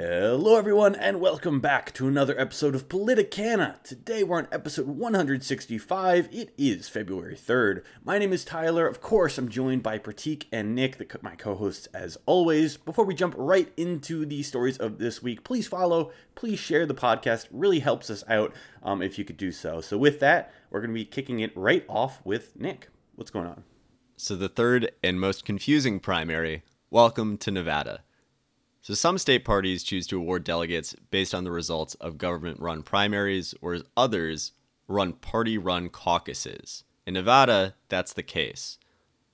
Hello, everyone, and welcome back to another episode of Politicana. Today we're on episode 165. It is February 3rd. My name is Tyler. Of course, I'm joined by Prateek and Nick, the, my co hosts, as always. Before we jump right into the stories of this week, please follow, please share the podcast. It really helps us out um, if you could do so. So, with that, we're going to be kicking it right off with Nick. What's going on? So, the third and most confusing primary welcome to Nevada. So, some state parties choose to award delegates based on the results of government run primaries, whereas others run party run caucuses. In Nevada, that's the case.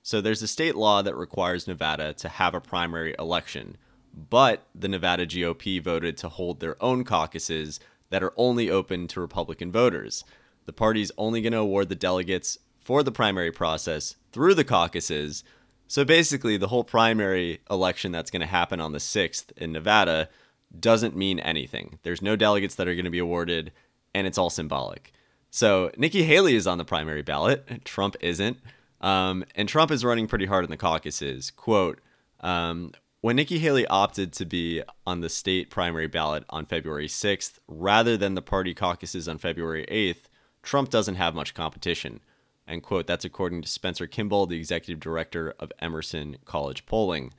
So, there's a state law that requires Nevada to have a primary election, but the Nevada GOP voted to hold their own caucuses that are only open to Republican voters. The party's only going to award the delegates for the primary process through the caucuses so basically, the whole primary election that's going to happen on the 6th in Nevada doesn't mean anything. There's no delegates that are going to be awarded, and it's all symbolic. So Nikki Haley is on the primary ballot. Trump isn't. Um, and Trump is running pretty hard in the caucuses. Quote, um, when Nikki Haley opted to be on the state primary ballot on February 6th rather than the party caucuses on February 8th, Trump doesn't have much competition. End quote. That's according to Spencer Kimball, the executive director of Emerson College Polling.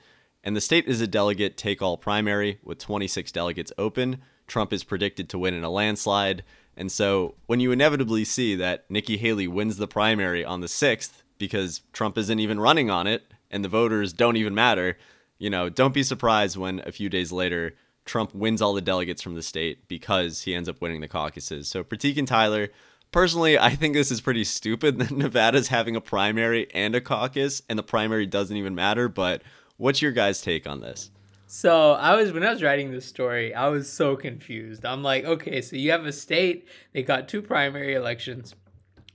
And the state is a delegate take all primary with 26 delegates open. Trump is predicted to win in a landslide. And so when you inevitably see that Nikki Haley wins the primary on the 6th because Trump isn't even running on it and the voters don't even matter, you know, don't be surprised when a few days later Trump wins all the delegates from the state because he ends up winning the caucuses. So Prateek and Tyler, Personally, I think this is pretty stupid that Nevada's having a primary and a caucus, and the primary doesn't even matter. But what's your guys' take on this? So I was when I was writing this story, I was so confused. I'm like, okay, so you have a state, they got two primary elections.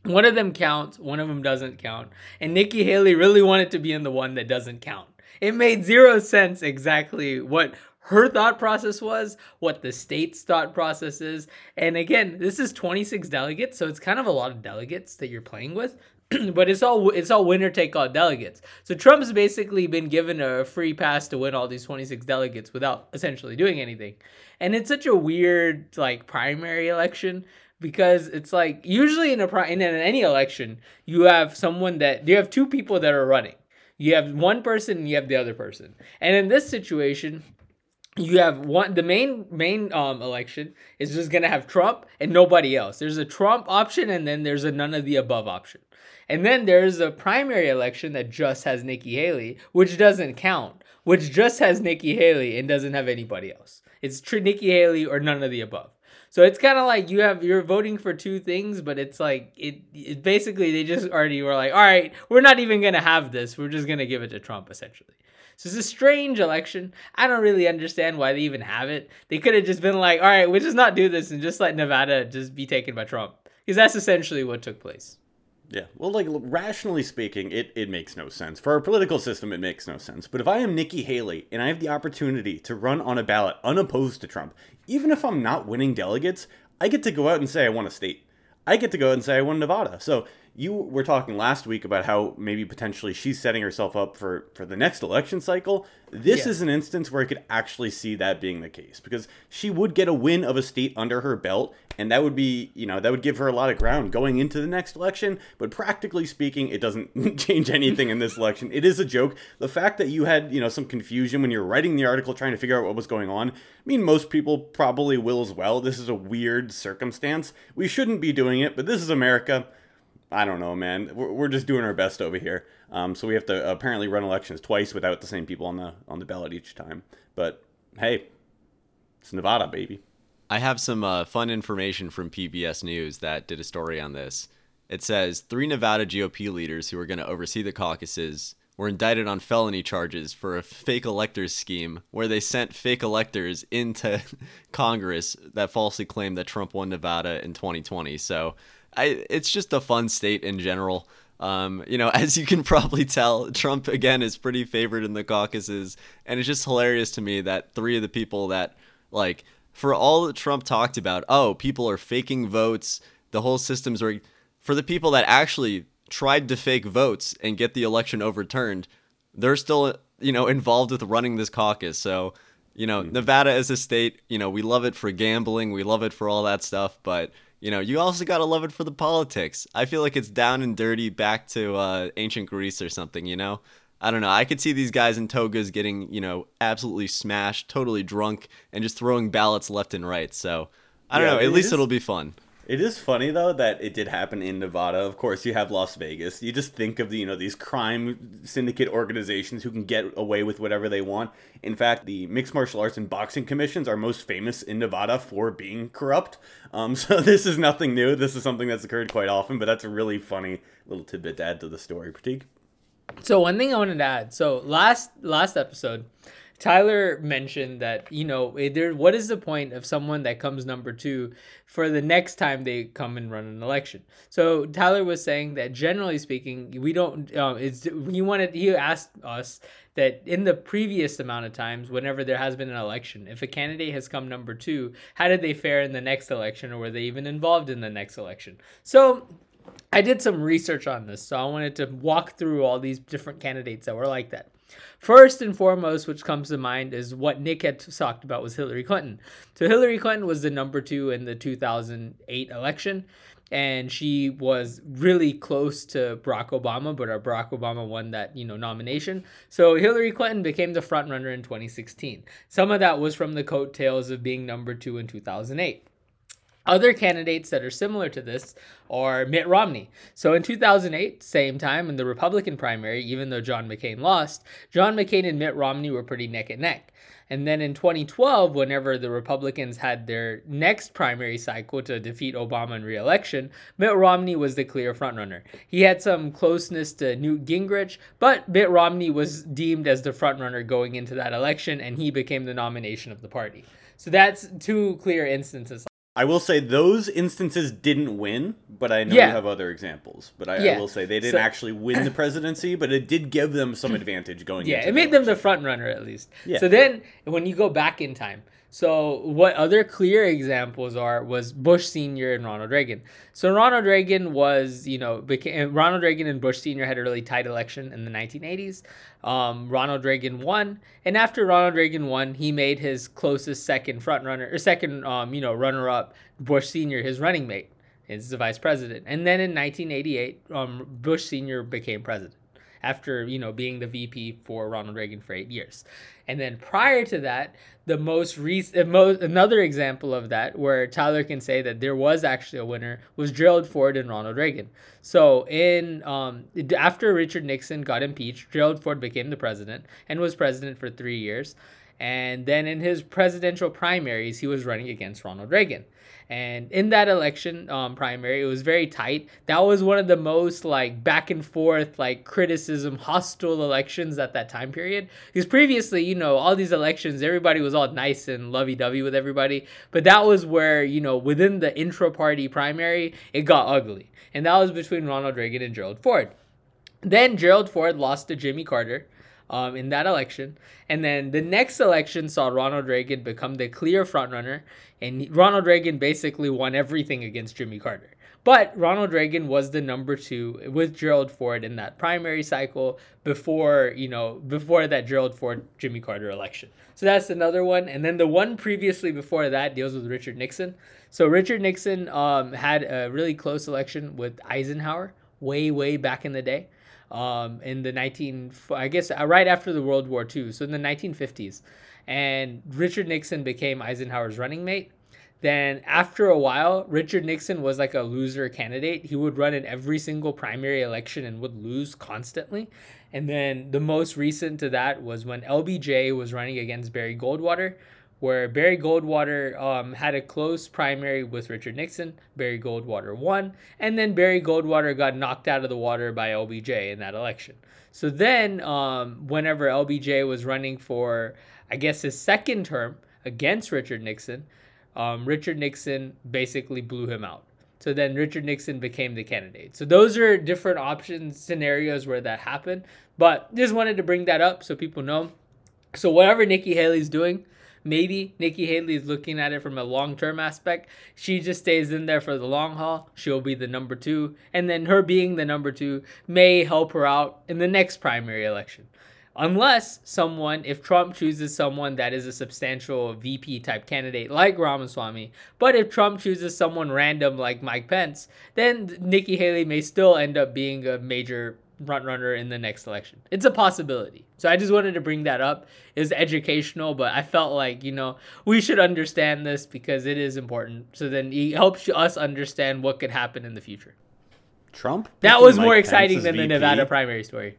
One of them counts, one of them doesn't count. And Nikki Haley really wanted to be in the one that doesn't count. It made zero sense exactly what her thought process was, what the state's thought process is. And again, this is 26 delegates, so it's kind of a lot of delegates that you're playing with. but it's all it's all winner take all delegates. So Trump's basically been given a free pass to win all these 26 delegates without essentially doing anything. And it's such a weird like primary election because it's like usually in a in any election you have someone that you have two people that are running. You have one person and you have the other person. And in this situation, you have one the main main um election is just gonna have Trump and nobody else. There's a Trump option and then there's a none of the above option. And then there's a primary election that just has Nikki Haley, which doesn't count, which just has Nikki Haley and doesn't have anybody else. It's tr- Nikki Haley or none of the above. So it's kind of like you have you're voting for two things, but it's like it, it basically they just already were like, all right, we're not even gonna have this. We're just gonna give it to Trump essentially. So it's a strange election. I don't really understand why they even have it. They could have just been like, all right, we'll just not do this and just let Nevada just be taken by Trump. Because that's essentially what took place. Yeah, well, like rationally speaking, it, it makes no sense. For our political system, it makes no sense. But if I am Nikki Haley and I have the opportunity to run on a ballot unopposed to Trump, even if I'm not winning delegates, I get to go out and say I won a state. I get to go out and say I won Nevada. So you were talking last week about how maybe potentially she's setting herself up for for the next election cycle. This is an instance where i could actually see that being the case because she would get a win of a state under her belt and that would be you know that would give her a lot of ground going into the next election. But practically speaking it doesn't change anything in this election. It is a joke. The fact that you had you know some confusion when you're writing the article trying to figure out what was going on i mean most people probably will as well. This is a weird circumstance. We shouldn't be doing it but this is america I don't know, man. We're, we're just doing our best over here. Um, so we have to apparently run elections twice without the same people on the on the ballot each time. But hey, it's Nevada, baby. I have some uh, fun information from PBS News that did a story on this. It says three Nevada GOP leaders who were going to oversee the caucuses were indicted on felony charges for a fake electors scheme where they sent fake electors into Congress that falsely claimed that Trump won Nevada in 2020. So I it's just a fun state in general. Um, you know, as you can probably tell, Trump again is pretty favored in the caucuses, and it's just hilarious to me that three of the people that like for all that Trump talked about, oh, people are faking votes, the whole system's rigged. For the people that actually tried to fake votes and get the election overturned, they're still you know involved with running this caucus. So You know, Nevada is a state, you know, we love it for gambling, we love it for all that stuff, but you know, you also got to love it for the politics. I feel like it's down and dirty back to uh, ancient Greece or something, you know? I don't know. I could see these guys in togas getting, you know, absolutely smashed, totally drunk, and just throwing ballots left and right. So, I don't Yeah, know. At least is- it'll be fun. It is funny though that it did happen in Nevada. Of course, you have Las Vegas. You just think of the you know these crime syndicate organizations who can get away with whatever they want. In fact, the mixed martial arts and boxing commissions are most famous in Nevada for being corrupt. Um, so this is nothing new. This is something that's occurred quite often, but that's a really funny little tidbit to add to the story. Prateek. So one thing I wanted to add. So last last episode, Tyler mentioned that you know eh, there. What is the point of someone that comes number two for the next time they come and run an election? So Tyler was saying that generally speaking, we don't. Um, it's he wanted. He asked us that in the previous amount of times, whenever there has been an election, if a candidate has come number two, how did they fare in the next election, or were they even involved in the next election? So I did some research on this, so I wanted to walk through all these different candidates that were like that. First and foremost, which comes to mind, is what Nick had talked about was Hillary Clinton. So Hillary Clinton was the number two in the 2008 election, and she was really close to Barack Obama, but our Barack Obama won that you know nomination. So Hillary Clinton became the front runner in 2016. Some of that was from the coattails of being number two in 2008. Other candidates that are similar to this are Mitt Romney. So in 2008, same time in the Republican primary, even though John McCain lost, John McCain and Mitt Romney were pretty neck and neck. And then in 2012, whenever the Republicans had their next primary cycle to defeat Obama in re-election, Mitt Romney was the clear frontrunner. He had some closeness to Newt Gingrich, but Mitt Romney was deemed as the frontrunner going into that election, and he became the nomination of the party. So that's two clear instances I will say those instances didn't win, but I know Yeah. you have other examples. But I, Yeah. I will say they didn't So- actually win the presidency, but it did give them some advantage going. Yeah, into it made them the election. front runner at least. Yeah. So then when you go back in time, so what other clear examples are was Bush Senior and Ronald Reagan. So Ronald Reagan was, you know, became Ronald Reagan and Bush Senior had a really tight election in the 1980s. Um, Ronald Reagan won, and after Ronald Reagan won, he made his closest second front runner or second, um, you know, runner up Bush Senior his running mate. Is the vice president, and then in 1988, um, Bush Senior became president after you know being the VP for Ronald Reagan for eight years. And then prior to that, the most recent, most, another example of that, where Tyler can say that there was actually a winner, was Gerald Ford and Ronald Reagan. So in um, after Richard Nixon got impeached, Gerald Ford became the president and was president for three years. And then in his presidential primaries, he was running against Ronald Reagan. And in that election um, primary, it was very tight. That was one of the most like back and forth, like criticism, hostile elections at that time period. Because previously, you know, all these elections, everybody was all nice and lovey dovey with everybody. But that was where, you know, within the intra party primary, it got ugly. And that was between Ronald Reagan and Gerald Ford. Then Gerald Ford lost to Jimmy Carter um, in that election. And then the next election saw Ronald Reagan become the clear frontrunner. And Ronald Reagan basically won everything against Jimmy Carter. But Ronald Reagan was the number two with Gerald Ford in that primary cycle before, you know, before that Gerald Ford Jimmy Carter election. So that's another one. And then the one previously before that deals with Richard Nixon. So Richard Nixon um, had a really close election with Eisenhower way, way back in the day um, in the 19 i guess uh, right after the world war ii so in the 1950s and richard nixon became eisenhower's running mate. Then after a while richard nixon was like a loser candidate. He would run in every single primary election and would lose constantly. And then the most recent to that was when lbj was running against barry goldwater where Barry Goldwater um, had a close primary with Richard Nixon. Barry Goldwater won, and then Barry Goldwater got knocked out of the water by LBJ in that election. So then, um, whenever LBJ was running for, I guess, his second term against Richard Nixon, um, Richard Nixon basically blew him out. So then Richard Nixon became the candidate. So those are different options, scenarios where that happened. But just wanted to bring that up so people know. So whatever Nikki Haley's doing, maybe Nikki Haley is looking at it from a long term aspect. She just stays in there for the long haul. She'll be the number two. And then her being the number two may help her out in the next primary election. unless someone, if Trump chooses someone that is a substantial VP type candidate like Ramaswamy, but if Trump chooses someone random like Mike Pence, then Nikki Haley may still end up being a major front runner in the next election. It's a possibility. So I just wanted to bring that up. It's educational, but I felt like, you know, we should understand this because it is important. So then it helps us understand what could happen in the future. Trump? That was Mike more exciting Pence's than VP. the Nevada primary story.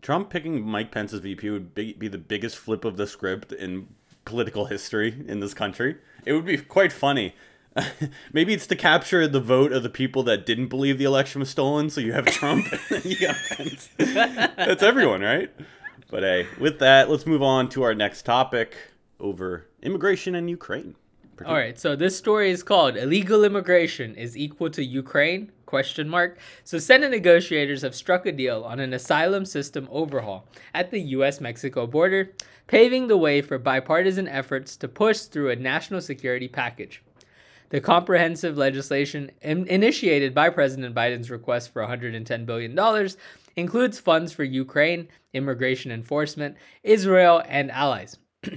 Trump picking Mike Pence as VP would be, be the biggest flip of the script in political history in this country. It would be quite funny. Maybe it's to capture the vote of the people that didn't believe the election was stolen. So you have Trump and you got Pence. That's everyone, right? But hey, with that, let's move on to our next topic over immigration in Ukraine. All right, so this story is called "Illegal Immigration is Equal to Ukraine?" Question mark. So Senate negotiators have struck a deal on an asylum system overhaul at the U.S.-Mexico border, paving the way for bipartisan efforts to push through a national security package. The comprehensive legislation in- initiated by President Biden's request for $110 billion includes funds for Ukraine, immigration enforcement, Israel, and allies.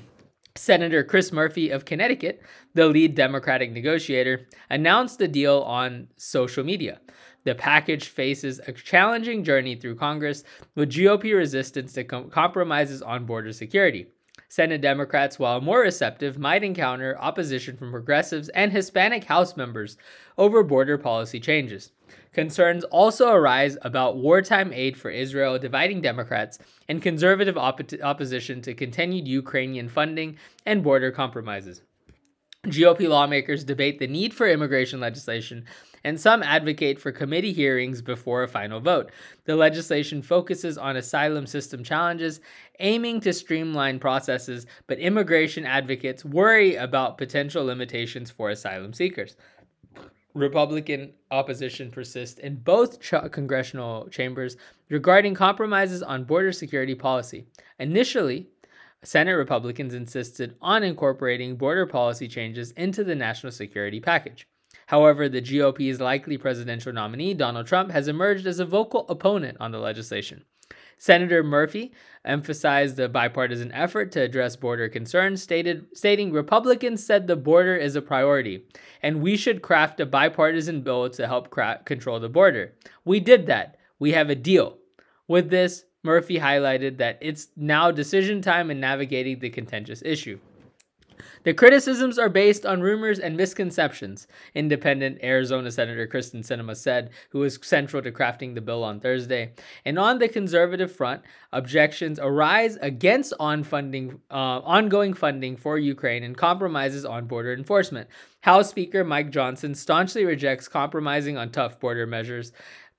Senator Chris Murphy of Connecticut, the lead Democratic negotiator, announced the deal on social media. The package faces a challenging journey through Congress with GOP resistance to com- compromises on border security. Senate Democrats, while more receptive, might encounter opposition from progressives and Hispanic House members over border policy changes. Concerns also arise about wartime aid for Israel dividing Democrats and conservative op- opposition to continued Ukrainian funding and border compromises. GOP lawmakers debate the need for immigration legislation and some advocate for committee hearings before a final vote. The legislation focuses on asylum system challenges, aiming to streamline processes, but immigration advocates worry about potential limitations for asylum seekers. Republican opposition persists in both ch- congressional chambers regarding compromises on border security policy. Initially, Senate Republicans insisted on incorporating border policy changes into the national security package. However, the GOP's likely presidential nominee, Donald Trump, has emerged as a vocal opponent on the legislation. Senator Murphy emphasized the bipartisan effort to address border concerns, stated, stating Republicans said the border is a priority, and we should craft a bipartisan bill to help cra- control the border. We did that. We have a deal. With this, Murphy highlighted that it's now decision time in navigating the contentious issue. The criticisms are based on rumors and misconceptions, independent Arizona Senator Kyrsten Sinema said, who was central to crafting the bill on Thursday. And on the conservative front, objections arise against on funding, uh, ongoing funding for Ukraine and compromises on border enforcement. House Speaker Mike Johnson staunchly rejects compromising on tough border measures,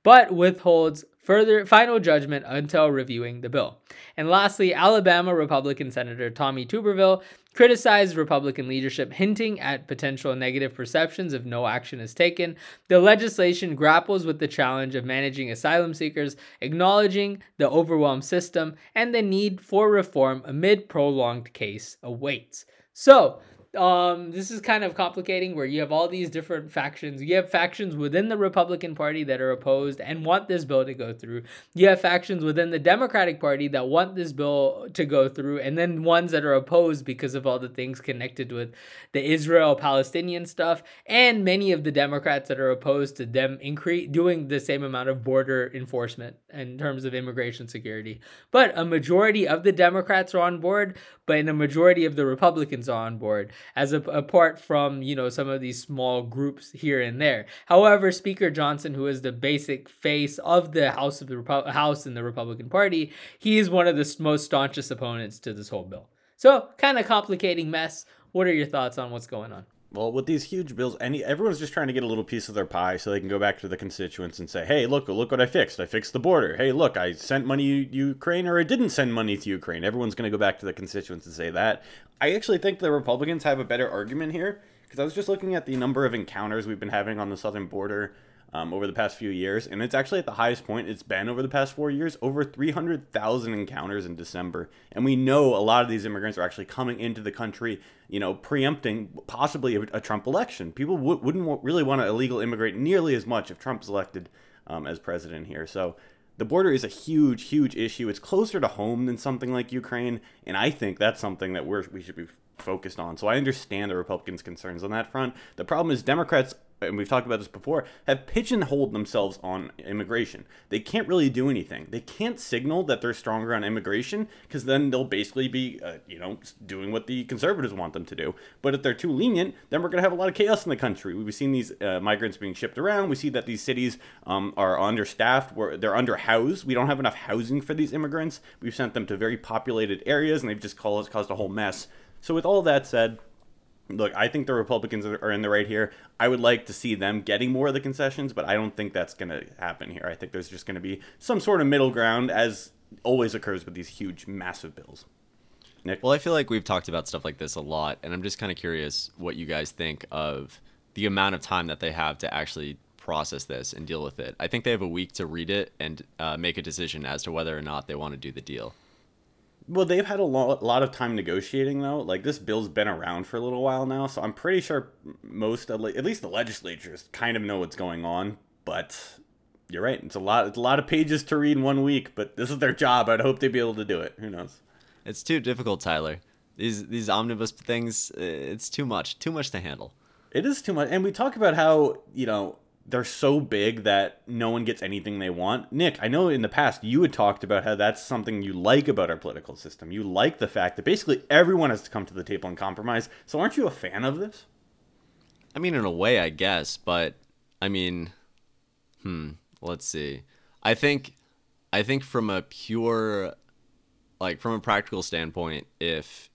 but withholds further final judgment until reviewing the bill. And lastly, Alabama Republican Senator Tommy Tuberville criticized Republican leadership, hinting at potential negative perceptions if no action is taken. The legislation grapples with the challenge of managing asylum seekers, acknowledging the overwhelmed system, and the need for reform amid prolonged case awaits. So, um, this is kind of complicating where you have all these different factions. You have factions within the Republican Party that are opposed and want this bill to go through. You have factions within the Democratic Party that want this bill to go through, and then ones that are opposed because of all the things connected with the Israel Palestinian stuff, and many of the Democrats that are opposed to them increase doing the same amount of border enforcement in terms of immigration security. But a majority of the Democrats are on board, but in a majority of the Republicans are on board as a, apart from you know some of these small groups here and there. However, Speaker Johnson, who is the basic face of the House of the Repu- House in the Republican Party, he is one of the most staunchest opponents to this whole bill. So, kind of complicating mess. What are your thoughts on what's going on? Well, with these huge bills, any everyone's just trying to get a little piece of their pie so they can go back to the constituents and say, "Hey, look, look what I fixed! I fixed the border. Hey, look, I sent money to Ukraine, or I didn't send money to Ukraine." Everyone's going to go back to the constituents and say that. I actually think the Republicans have a better argument here because I was just looking at the number of encounters we've been having on the southern border um, over the past few years, and it's actually at the highest point it's been over the past four years over 300,000 encounters in December. And we know a lot of these immigrants are actually coming into the country, you know, preempting possibly a, a Trump election. People w- wouldn't w- really want to illegal immigrate nearly as much if Trump's elected um, as president here. So The border is a huge, huge issue. It's closer to home than something like Ukraine, and I think that's something that we're, we should be focused on. So I understand the Republicans' concerns on that front. The problem is Democrats and we've talked about this before, have pigeonholed themselves on immigration. They can't really do anything. They can't signal that they're stronger on immigration because then they'll basically be, uh, you know, doing what the conservatives want them to do. But if they're too lenient, then we're going to have a lot of chaos in the country. We've seen these uh, migrants being shipped around. We see that these cities um, are understaffed, where they're underhoused. We don't have enough housing for these immigrants. We've sent them to very populated areas, and they've just caused, caused a whole mess. So with all that said, look, I think the Republicans are in the right here. I would like to see them getting more of the concessions, but I don't think that's going to happen here. I think there's just going to be some sort of middle ground, as always occurs with these huge, massive bills. Nick? Well, I feel like we've talked about stuff like this a lot, and I'm just kind of curious what you guys think of the amount of time that they have to actually process this and deal with it. I think they have a week to read it and uh, make a decision as to whether or not they want to do the deal. Well, they've had a lot, lot of time negotiating though. Like this bill's been around for a little while now, so I'm pretty sure most, at least the legislatures, kind of know what's going on. But you're right; it's a lot. It's a lot of pages to read in one week. But this is their job. I'd hope they'd be able to do it. Who knows? It's too difficult, Tyler. These these omnibus things, it's too much. Too much to handle. It is too much, and we talk about how you know they're so big that no one gets anything they want. Nick, I know in the past you had talked about how that's something you like about our political system. You like the fact that basically everyone has to come to the table and compromise. So aren't you a fan of this? I mean, in a way, I guess, but I mean, hmm, let's see. I think, I think from a pure, like from a practical standpoint, if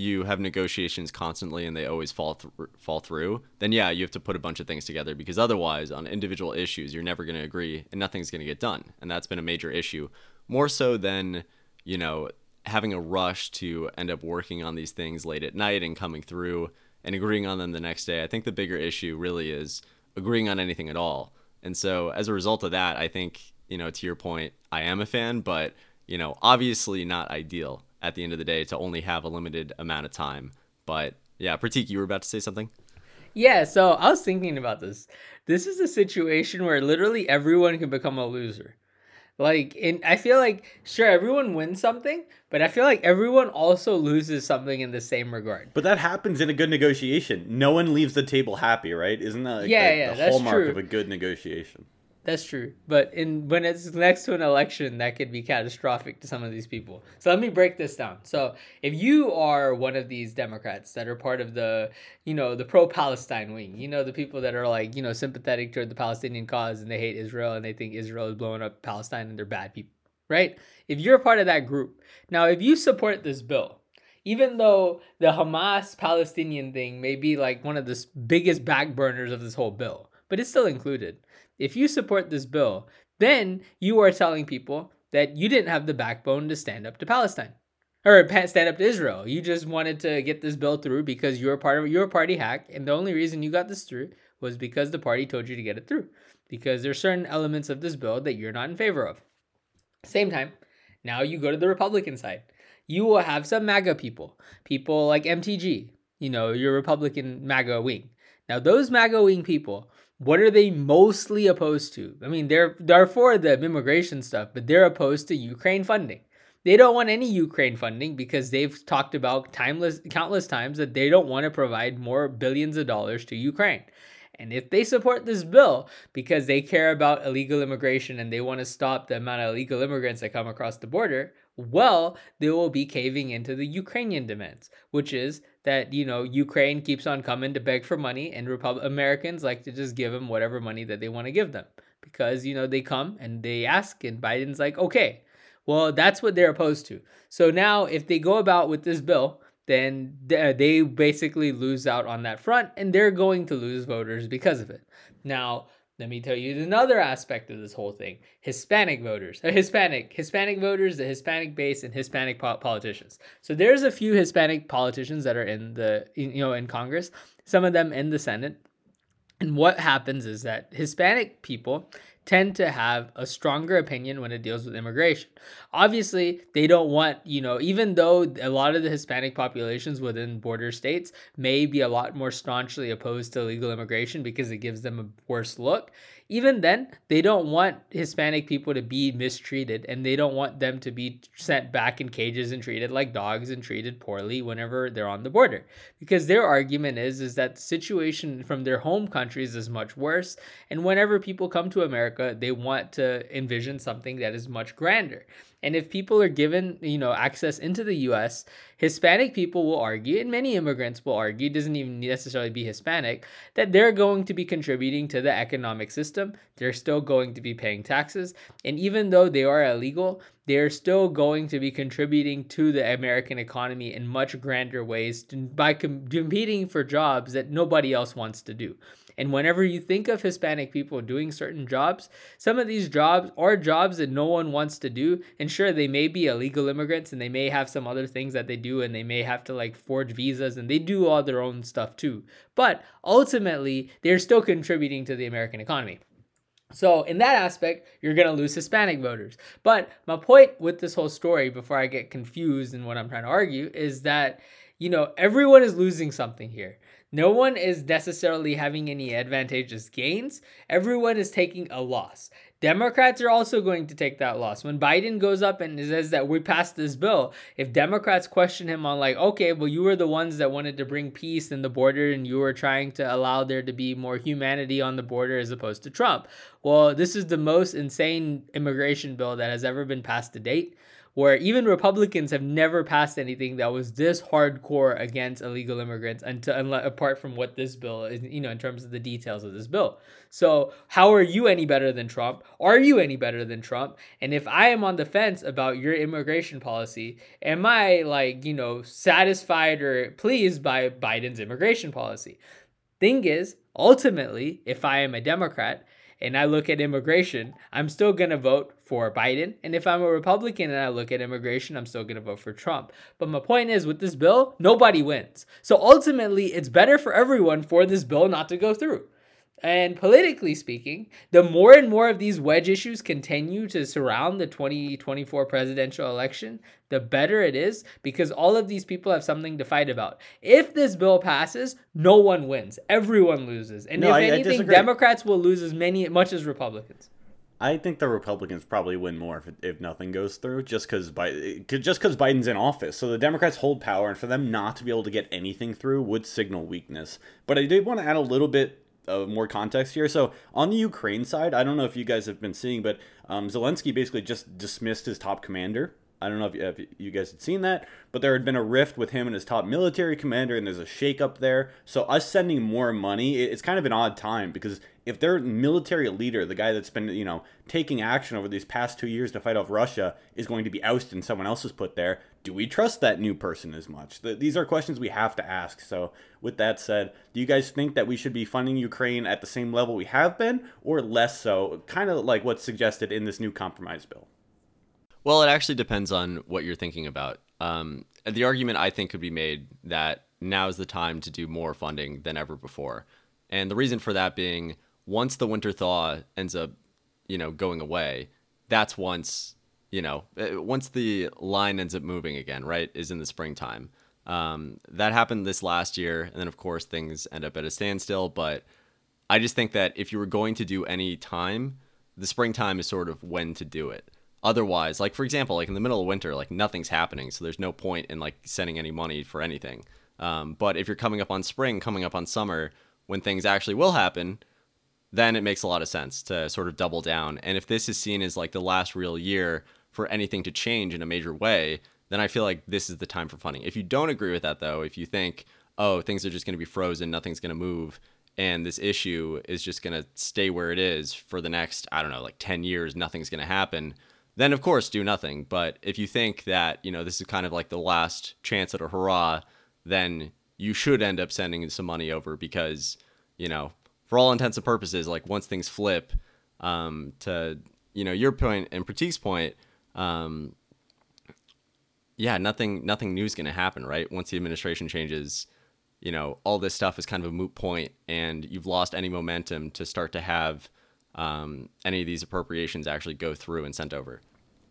you have negotiations constantly and they always fall th- fall through, then yeah, you have to put a bunch of things together because otherwise, on individual issues, you're never going to agree and nothing's going to get done. And that's been a major issue, more so than you know having a rush to end up working on these things late at night and coming through and agreeing on them the next day. I think the bigger issue really is agreeing on anything at all. And so as a result of that, I think you know to your point, I am a fan, but you know obviously not ideal at the end of the day to only have a limited amount of time. But yeah, Prateek, you were about to say something? Yeah, so I was thinking about this. This is a situation where literally everyone can become a loser. Like, and I feel like sure everyone wins something, but I feel like everyone also loses something in the same regard. But that happens in a good negotiation. No one leaves the table happy, right? Isn't that like yeah, the, yeah, the that's hallmark true. of a good negotiation? That's true. But in when it's next to an election, that could be catastrophic to some of these people. So let me break this down. So if you are one of these Democrats that are part of the, you know, the pro-Palestine wing, you know, the people that are like, you know, sympathetic toward the Palestinian cause and they hate Israel and they think Israel is blowing up Palestine and they're bad people, right? If you're a part of that group, now if you support this bill, even though the Hamas Palestinian thing may be like one of the biggest backburners of this whole bill, but it's still included if you support this bill, then you are telling people that you didn't have the backbone to stand up to Palestine or stand up to Israel. You just wanted to get this bill through because you're a part of you're party hack, and the only reason you got this through was because the party told you to get it through. Because there's certain elements of this bill that you're not in favor of. Same time, now you go to the Republican side. You will have some MAGA people, people like MTG, you know, your Republican MAGA wing. Now, those MAGA wing people what are they mostly opposed to? I mean, they're they're for the immigration stuff, but they're opposed to Ukraine funding. They don't want any Ukraine funding because they've talked about timeless countless times that they don't want to provide more billions of dollars to Ukraine. And if they support this bill because they care about illegal immigration and they want to stop the amount of illegal immigrants that come across the border, well, they will be caving into the Ukrainian demands, which is that, you know, Ukraine keeps on coming to beg for money and Repub- Americans like to just give them whatever money that they want to give them because, you know, they come and they ask and Biden's like, okay, well, that's what they're opposed to. So now if they go about with this bill, then they basically lose out on that front and they're going to lose voters because of it. Now, let me tell you another aspect of this whole thing. Hispanic voters. Hispanic hispanic voters the hispanic base and hispanic po- politicians. So there's a few hispanic politicians that are in the you know in congress some of them in the senate. And what happens is that hispanic people tend to have a stronger opinion when it deals with immigration. Obviously, they don't want, you know, even though a lot of the Hispanic populations within border states may be a lot more staunchly opposed to legal immigration because it gives them a worse look, even then, they don't want Hispanic people to be mistreated and they don't want them to be sent back in cages and treated like dogs and treated poorly whenever they're on the border. Because their argument is is that the situation from their home countries is much worse and whenever people come to America, they want to envision something that is much grander. And if people are given, you know, access into the US, Hispanic people will argue, and many immigrants will argue, doesn't even necessarily be Hispanic, that they're going to be contributing to the economic system. They're still going to be paying taxes. And even though they are illegal, they're still going to be contributing to the American economy in much grander ways by com- competing for jobs that nobody else wants to do. And whenever you think of Hispanic people doing certain jobs, some of these jobs are jobs that no one wants to do. And sure, they may be illegal immigrants and they may have some other things that they do and they may have to like forge visas and they do all their own stuff too. But ultimately, they're still contributing to the American economy. So, in that aspect, you're going to lose Hispanic voters. But my point with this whole story, before I get confused in what I'm trying to argue, is that, you know, everyone is losing something here. No one is necessarily having any advantageous gains. Everyone is taking a loss. Democrats are also going to take that loss. When Biden goes up and says that we passed this bill, if Democrats question him on, like, okay, well, you were the ones that wanted to bring peace in the border and you were trying to allow there to be more humanity on the border as opposed to Trump. Well, this is the most insane immigration bill that has ever been passed to date where even Republicans have never passed anything that was this hardcore against illegal immigrants until apart from what this bill is, you know, in terms of the details of this bill. So, how are you any better than Trump? Are you any better than Trump? And if I am on the fence about your immigration policy, am I like, you know, satisfied or pleased by Biden's immigration policy? Thing is, ultimately, if I am a Democrat, and I look at immigration, I'm still going to vote for Biden. And if I'm a Republican and I look at immigration, I'm still going to vote for Trump. But my point is with this bill, nobody wins. So ultimately, it's better for everyone for this bill not to go through. And politically speaking, the more and more of these wedge issues continue to surround the 2024 presidential election, the better it is because all of these people have something to fight about. If this bill passes, no one wins. Everyone loses. And no, if I, anything, I Democrats will lose as many much as Republicans. I think the Republicans probably win more if, if nothing goes through, just because just because Biden's in office. So the Democrats hold power, and for them not to be able to get anything through would signal weakness. But I did want to add a little bit of more context here. So on the Ukraine side, I don't know if you guys have been seeing, but um, Zelensky basically just dismissed his top commander. I don't know if you, if you, guys had seen that, but there had been a rift with him and his top military commander, and there's a shakeup there. So us sending more money, it's kind of an odd time because if their military leader, the guy that's been you know taking action over these past two years to fight off Russia, is going to be ousted and someone else is put there, do we trust that new person as much? These are questions we have to ask. So, with that said, do you guys think that we should be funding Ukraine at the same level we have been, or less so, kind of like what's suggested in this new compromise bill? Well, it actually depends on what you're thinking about. Um, the argument I think could be made that now is the time to do more funding than ever before. And the reason for that being once the winter thaw ends up, you know, going away, that's once you know, uh, once the line ends up moving again, right, is in the springtime. Um, that happened this last year, and then of course things end up at a standstill. But I just think that if you were going to do any time, the springtime is sort of when to do it. Otherwise, like for example, like in the middle of winter, like nothing's happening, so there's no point in like sending any money for anything. Um, but if you're coming up on spring, coming up on summer, when things actually will happen, then it makes a lot of sense to sort of double down. And if this is seen as like the last real year for anything to change in a major way, then I feel like this is the time for funding. If you don't agree with that, though, if you think, oh, things are just going to be frozen, nothing's going to move, and this issue is just going to stay where it is for the next, I don't know, like 10 years, nothing's going to happen, then of course do nothing. But if you think that, you know, this is kind of like the last chance at a hurrah, then you should end up sending some money over because, you know, for all intents and purposes, like once things flip, um, to, you know, your point and Prateek's point, um, yeah, nothing nothing new is going to happen, right? Once the administration changes, you know, all this stuff is kind of a moot point, and you've lost any momentum to start to have um, any of these appropriations actually go through and sent over.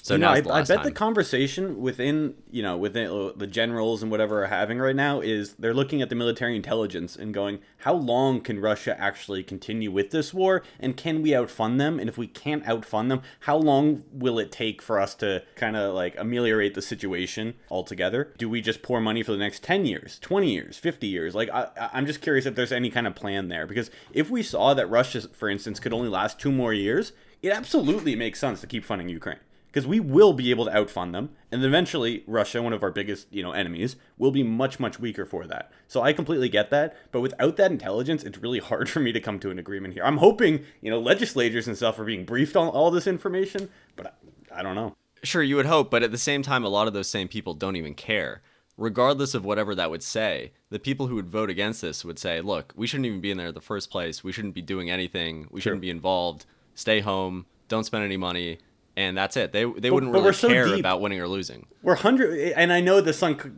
So you know, now I, I bet the conversation within you know within uh, the generals and whatever are having right now is they're looking at the military intelligence and going, how long can Russia actually continue with this war, and can we outfund them? And if we can't outfund them, how long will it take for us to kind of like ameliorate the situation altogether? Do we just pour money for the next ten years, twenty years, fifty years? Like I, I'm just curious if there's any kind of plan there because if we saw that Russia, for instance, could only last two more years, it absolutely makes sense to keep funding Ukraine because we will be able to outfund them and eventually russia one of our biggest you know enemies will be much much weaker for that so i completely get that but without that intelligence it's really hard for me to come to an agreement here i'm hoping you know legislators and stuff are being briefed on all this information but i, I don't know sure you would hope but at the same time a lot of those same people don't even care regardless of whatever that would say, the people who would vote against this would say, look, we shouldn't even be in there in the first place. We shouldn't be doing anything. We shouldn't be involved. Stay home. Don't spend any money and that's it. They they wouldn't really so care deep. about winning or losing. We're hundred, and I know the sunk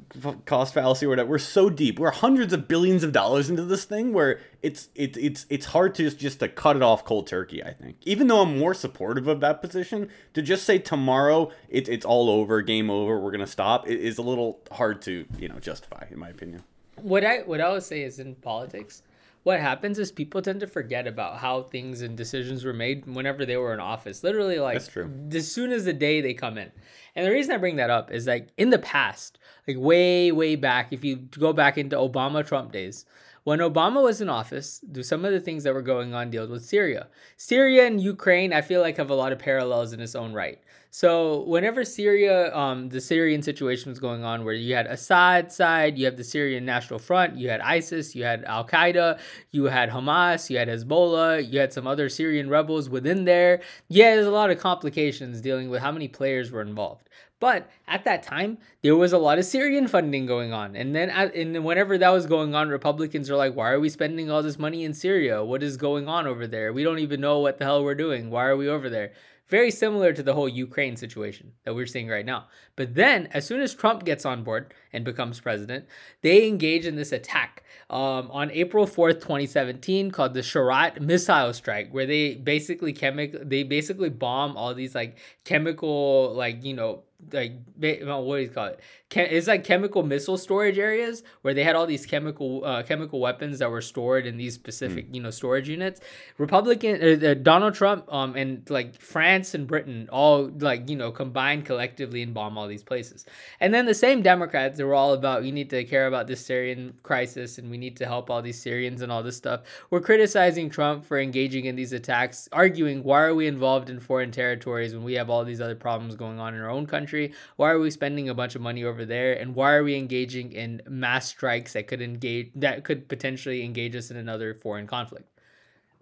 cost fallacy or whatever. We're so deep. We're hundreds of billions of dollars into this thing where it's it's it's it's hard to just, just to cut it off cold turkey. I think, even though I'm more supportive of that position, to just say tomorrow it's it's all over, game over, we're gonna stop, is a little hard to you know justify, in my opinion. What I what I would say is in politics what happens is people tend to forget about how things and decisions were made whenever they were in office. Literally, like That's true. as soon as the day they come in. And the reason I bring that up is like in the past, like way, way back, if you go back into Obama Trump days, when Obama was in office, do some of the things that were going on dealt with Syria. Syria and Ukraine, I feel like have a lot of parallels in its own right. So whenever Syria, um, the Syrian situation was going on, where you had Assad side, you have the Syrian National Front, you had ISIS, you had Al Qaeda, you had Hamas, you had Hezbollah, you had some other Syrian rebels within there. Yeah, there's a lot of complications dealing with how many players were involved. But at that time, there was a lot of Syrian funding going on. And then and whenever that was going on, Republicans are like, why are we spending all this money in Syria? What is going on over there? We don't even know what the hell we're doing. Why are we over there? Very similar to the whole Ukraine situation that we're seeing right now. But then, as soon as Trump gets on board and becomes president, they engage in this attack um, on April 4th, 2017, called the Shayrat missile strike, where they basically chemic they basically bomb all these like chemical like you know like what do you call it? It's like chemical missile storage areas where they had all these chemical uh, chemical weapons that were stored in these specific mm. you know storage units. Republican uh, uh, Donald Trump um and like France and Britain all like you know combined collectively and bomb all these places. And then the same Democrats they were all about we need to care about this Syrian crisis and we need to help all these Syrians and all this stuff. We're criticizing Trump for engaging in these attacks, arguing why are we involved in foreign territories when we have all these other problems going on in our own country country? Why are we spending a bunch of money over there? And why are we engaging in mass strikes that could engage that could potentially engage us in another foreign conflict?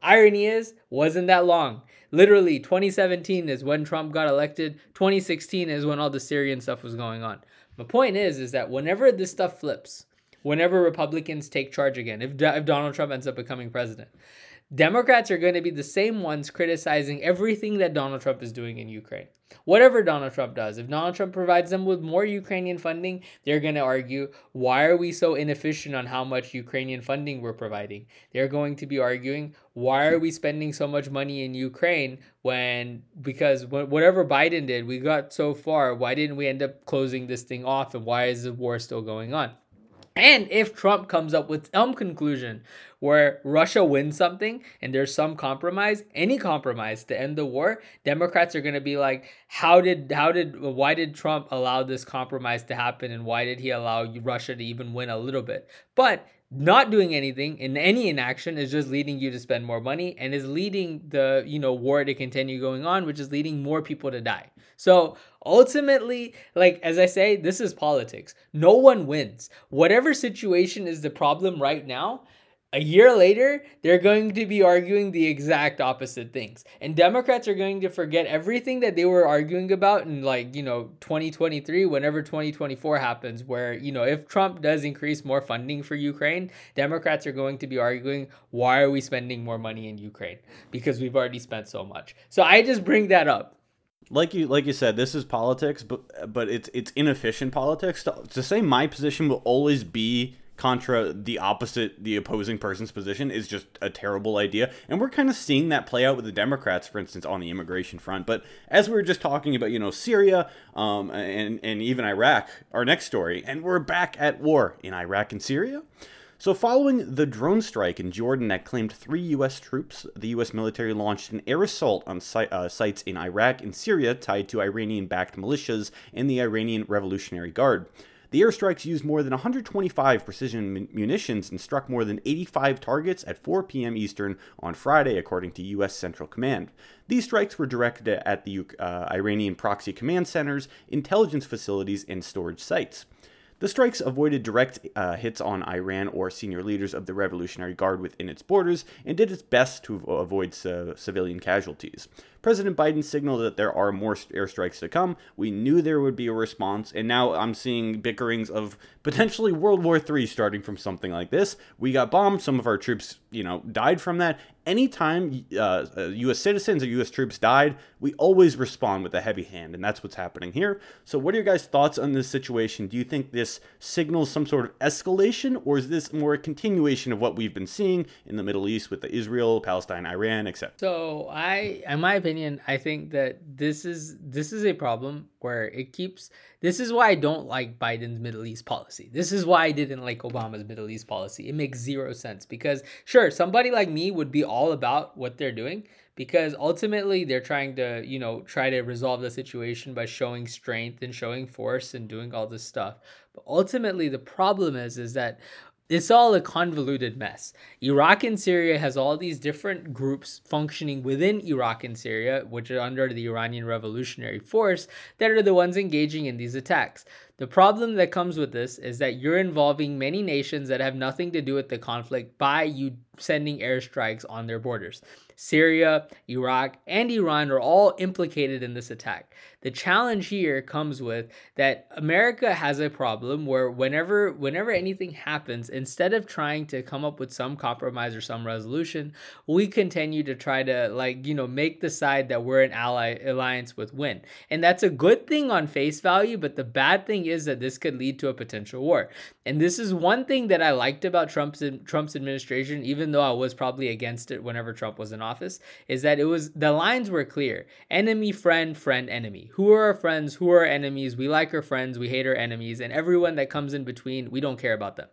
Irony is, wasn't that long. Literally, 2017 is when Trump got elected. 2016 is when all the Syrian stuff was going on. My point is, is that whenever this stuff flips, whenever Republicans take charge again, if, if Donald Trump ends up becoming president, Democrats are going to be the same ones criticizing everything that Donald Trump is doing in Ukraine. Whatever Donald Trump does, if Donald Trump provides them with more Ukrainian funding, they're going to argue, why are we so inefficient on how much Ukrainian funding we're providing? They're going to be arguing, why are we spending so much money in Ukraine when, because whatever Biden did, we got so far, why didn't we end up closing this thing off and why is the war still going on? And if Trump comes up with some conclusion where Russia wins something and there's some compromise, any compromise to end the war, Democrats are going to be like, how did how did why did Trump allow this compromise to happen and why did he allow Russia to even win a little bit? But not doing anything in any inaction is just leading you to spend more money and is leading the you know war to continue going on which is leading more people to die. So ultimately like as i say this is politics. No one wins. Whatever situation is the problem right now a year later, they're going to be arguing the exact opposite things. And Democrats are going to forget everything that they were arguing about in, like, you know, 2023, whenever 2024 happens, where, you know, if Trump does increase more funding for Ukraine, Democrats are going to be arguing, why are we spending more money in Ukraine? Because we've already spent so much. So I just bring that up like you like you said, this is politics, but but it's it's inefficient politics. To, to say my position will always be contra the opposite, the opposing person's position is just a terrible idea. And we're kind of seeing that play out with the Democrats, for instance, on the immigration front. But as we were just talking about, you know, Syria um, and, and even Iraq, our next story, and we're back at war in Iraq and Syria. So, following the drone strike in Jordan that claimed three U.S. troops, the U.S. military launched an air assault on si- uh, sites in Iraq and Syria tied to Iranian backed militias and the Iranian Revolutionary Guard. The airstrikes used more than 125 precision munitions and struck more than 85 targets at 4 p.m. Eastern on Friday, according to U.S. Central Command. These strikes were directed at the uh, Iranian proxy command centers, intelligence facilities, and storage sites. The strikes avoided direct uh, hits on Iran or senior leaders of the Revolutionary Guard within its borders and did its best to avoid civilian casualties. President Biden signaled that there are more airstrikes to come. We knew there would be a response, and now I'm seeing bickerings of potentially World War III starting from something like this. We got bombed. Some of our troops, you know, died from that. Anytime uh, U.S. Uh, citizens or U.S. troops died, we always respond with a heavy hand, and that's what's happening here. So, what are your guys' thoughts on this situation? Do you think this signals some sort of escalation, or is this more a continuation of what we've been seeing in the Middle East with the Israel, Palestine, Iran, etc.? So, I, in my opinion, opinion, I think that this is this is a problem where it keeps this is why I don't like Biden's Middle East policy. This is why I didn't like Obama's Middle East policy. It makes zero sense because sure, somebody like me would be all about what they're doing because ultimately they're trying to, you know, try to resolve the situation by showing strength and showing force and doing all this stuff. But ultimately the problem is is that it's all a convoluted mess. Iraq and Syria has all these different groups functioning within Iraq and Syria, which are under the Iranian Revolutionary Force, that are the ones engaging in these attacks. The problem that comes with this is that you're involving many nations that have nothing to do with the conflict by you sending airstrikes on their borders. Syria, Iraq, and Iran are all implicated in this attack. The challenge here comes with that America has a problem where whenever whenever anything happens, instead of trying to come up with some compromise or some resolution, we continue to try to like, you know, make the side that we're an ally alliance with win. And that's a good thing on face value, but the bad thing is that this could lead to a potential war. And this is one thing that I liked about Trump's Trump's administration even though I was probably against it whenever Trump was in office, is that it was the lines were clear. Enemy, friend, friend, enemy. Who are our friends? Who are our enemies? We like our friends, we hate our enemies, and everyone that comes in between, we don't care about them.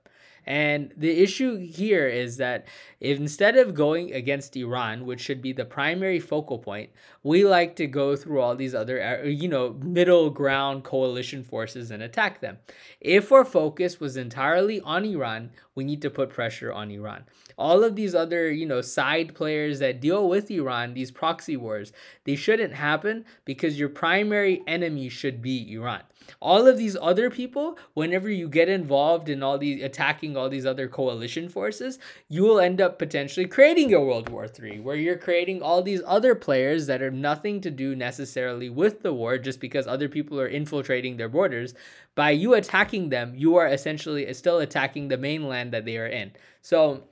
And the issue here is that instead of going against Iran, which should be the primary focal point, we like to go through all these other, you know, middle ground coalition forces and attack them. If our focus was entirely on Iran, we need to put pressure on Iran. All of these other, you know, side players that deal with Iran, these proxy wars, they shouldn't happen because your primary enemy should be Iran. All of these other people, whenever you get involved in all these attacking all these other coalition forces, you will end up potentially creating a World War III where you're creating all these other players that are nothing to do necessarily with the war just because other people are infiltrating their borders. By you attacking them, you are essentially uh, still attacking the mainland that they are in. So,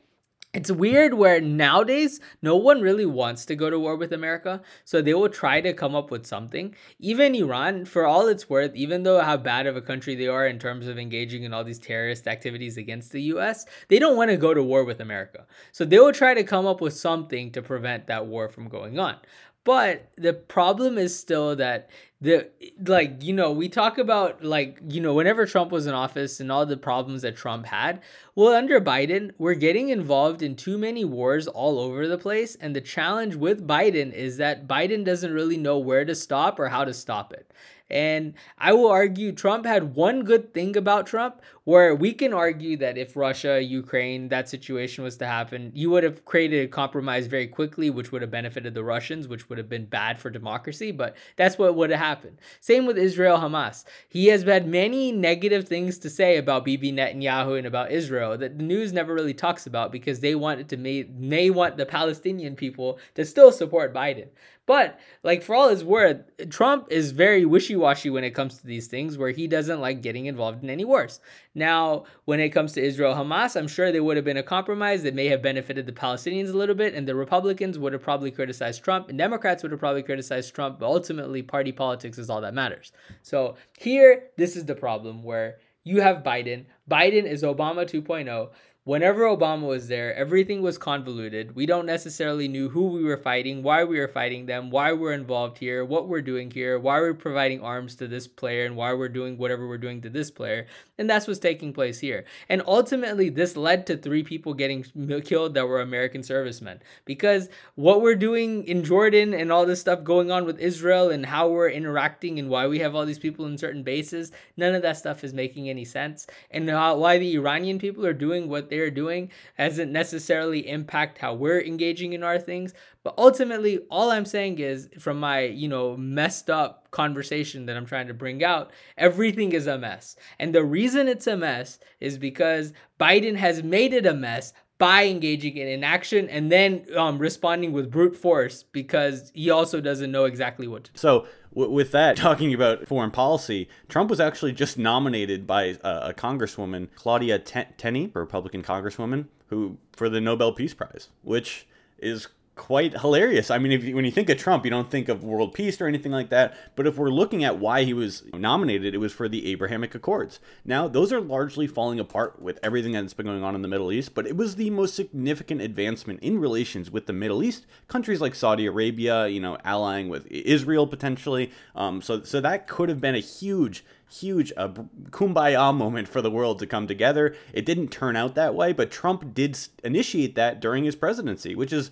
it's weird where nowadays no one really wants to go to war with America, so they will try to come up with something. Even Iran, for all it's worth, even though how bad of a country they are in terms of engaging in all these terrorist activities against the US, they don't want to go to war with America. So they will try to come up with something to prevent that war from going on. But the problem is still that the like you know we talk about like you know whenever Trump was in office and all the problems that Trump had well under Biden we're getting involved in too many wars all over the place. And the challenge with Biden is that Biden doesn't really know where to stop or how to stop it and I will argue Trump had one good thing about Trump where we can argue that if Russia, Ukraine, that situation was to happen, you would have created a compromise very quickly, which would have benefited the Russians, which would have been bad for democracy. But that's what would have happened. Same with Israel Hamas. He has had many negative things to say about Bibi Netanyahu and about Israel that the news never really talks about because they wanted to make they want the Palestinian people to still support Biden. But like for all his worth, Trump is very wishy-washy when it comes to these things where he doesn't like getting involved in any wars. Now, when it comes to Israel Hamas, I'm sure there would have been a compromise that may have benefited the Palestinians a little bit, and the Republicans would have probably criticized Trump, and Democrats would have probably criticized Trump, but ultimately, party politics is all that matters. So here, this is the problem where You have Biden. Biden is Obama 2.0 whenever Obama was there, everything was convoluted. We don't necessarily knew who we were fighting, why we were fighting them, why we're involved here, what we're doing here, why we're providing arms to this player, and why we're doing whatever we're doing to this player. And that's what's taking place here. And ultimately, this led to three people getting killed that were American servicemen. Because what we're doing in Jordan and all this stuff going on with Israel and how we're interacting and why we have all these people in certain bases, none of that stuff is making any sense. And why the Iranian people are doing what they're doing doesn't necessarily impact how we're engaging in our things. But ultimately, all I'm saying is from my, you know, messed up conversation that I'm trying to bring out, everything is a mess. And the reason it's a mess is because Biden has made it a mess by engaging in inaction and then um, responding with brute force because he also doesn't know exactly what to do. So, w- with that, talking about foreign policy, Trump was actually just nominated by a, a Congresswoman, Claudia Tenney, a Republican Congresswoman, who for the Nobel Peace Prize, which is quite hilarious. I mean, if you, when you think of Trump, you don't think of world peace or anything like that. But if we're looking at why he was nominated, it was for the Abrahamic Accords. Now, those are largely falling apart with everything that's been going on in the Middle East, but it was the most significant advancement in relations with the Middle East. Countries like Saudi Arabia, you know, allying with Israel potentially. Um, so, so that could have been a huge huge uh, kumbaya moment for the world to come together. It didn't turn out that way, but Trump did initiate that during his presidency, which is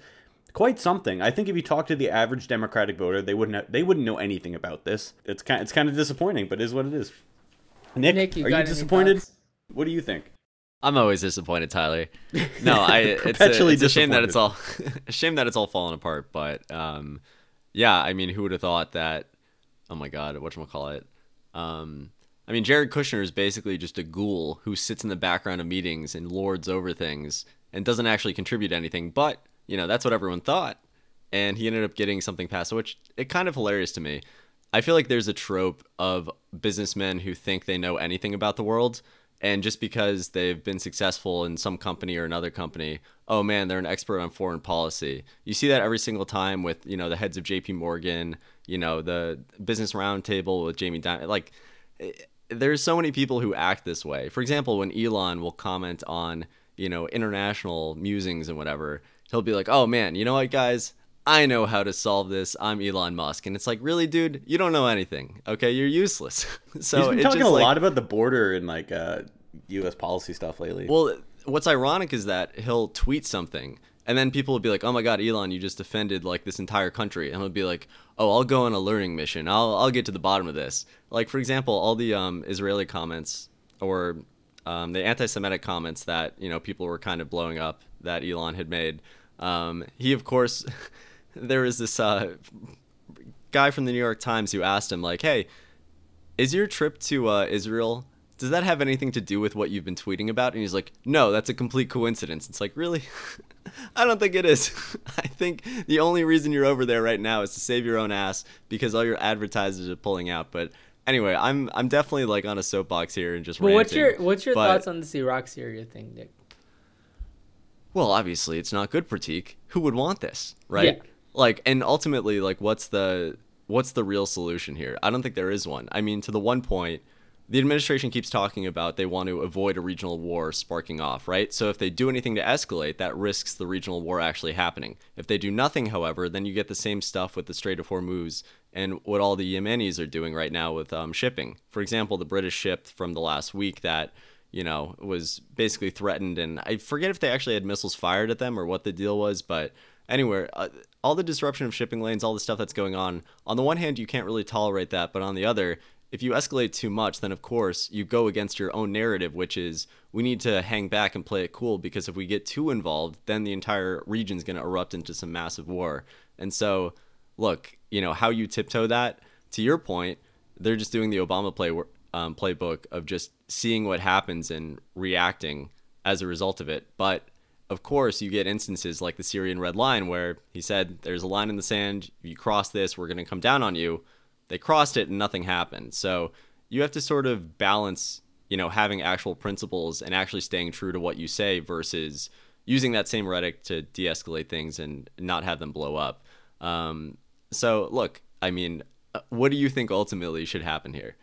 quite something. I think if you talk to the average Democratic voter, they wouldn't have, they wouldn't know anything about this. It's kind it's kind of disappointing, but it is what it is. Nick, Nick you are you disappointed? What do you think? I'm always disappointed, Tyler. No, I it's, a, it's a shame that it's all a shame that it's all fallen apart. But um, yeah, I mean, who would have thought that? Oh my God, what should call it? Um, I mean, Jared Kushner is basically just a ghoul who sits in the background of meetings and lords over things and doesn't actually contribute anything, but you know, that's what everyone thought. And he ended up getting something passed, which it kind of hilarious to me. I feel like there's a trope of businessmen who think they know anything about the world. And just because they've been successful in some company or another company, oh man, they're an expert on foreign policy. You see that every single time with, you know, the heads of JP Morgan, you know, the business roundtable with Jamie Dimon. Like, eh, there's so many people who act this way. For example, when Elon will comment on, you know, international musings and whatever, he'll be like, "Oh man, you know what, guys? I know how to solve this. I'm Elon Musk." And it's like, "Really, dude? You don't know anything. Okay, you're useless." so he's been talking a like, lot about the border and like uh, U.S. policy stuff lately. Well, what's ironic is that he'll tweet something. And then people will be like, "Oh my God, Elon, you just defended like this entire country," and he'll be like, "Oh, I'll go on a learning mission. I'll I'll get to the bottom of this." Like for example, all the um, Israeli comments or um, the anti-Semitic comments that you know people were kind of blowing up that Elon had made um, he, of course, there was this uh, guy from the New York Times who asked him, like, hey, is your trip to uh, Israel, does that have anything to do with what you've been tweeting about? And he's like, no, that's a complete coincidence. It's like, really? I don't think it is. I think the only reason you're over there right now is to save your own ass because all your advertisers are pulling out. But anyway, I'm I'm definitely like on a soapbox here and just. Well, ranting, what's your what's your but, thoughts on this Iraq Syria thing, Nick? Well, obviously it's not good Prateek. Who would want this, right? Yeah. Like, and ultimately, like, what's the what's the real solution here? I don't think there is one. I mean, to the one point, the administration keeps talking about they want to avoid a regional war sparking off, right? So if they do anything to escalate, that risks the regional war actually happening. If they do nothing, however, then you get the same stuff with the Strait of Hormuz and what all the Yemenis are doing right now with um, shipping. For example, the British ship from the last week that you know, was basically threatened. And I forget if they actually had missiles fired at them or what the deal was. But anyway, uh, all the disruption of shipping lanes, all the stuff that's going on, on the one hand, you can't really tolerate that. But on the other, if you escalate too much, then of course you go against your own narrative, which is we need to hang back and play it cool because if we get too involved, then the entire region's going to erupt into some massive war. And so, look, you know, how you tiptoe that, to your point, they're just doing the Obama play um, playbook of just seeing what happens and reacting as a result of it. But of course, you get instances like the Syrian red line where he said, There's a line in the sand. You cross this, we're going to come down on you. They crossed it and nothing happened. So you have to sort of balance, you know, having actual principles and actually staying true to what you say versus using that same rhetoric to de escalate things and not have them blow up. Um, so, look, I mean, uh, what do you think ultimately should happen here?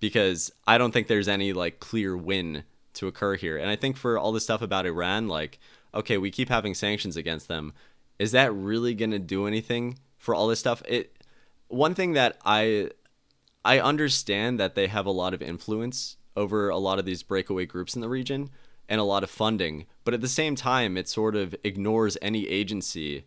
Because I don't think there's any like clear win to occur here. And I think for all this stuff about Iran, like, okay, we keep having sanctions against them. Is that really to do anything for all this stuff? It one thing that I I understand that they have a lot of influence over a lot of these breakaway groups in the region and a lot of funding, but at the same time it sort of ignores any agency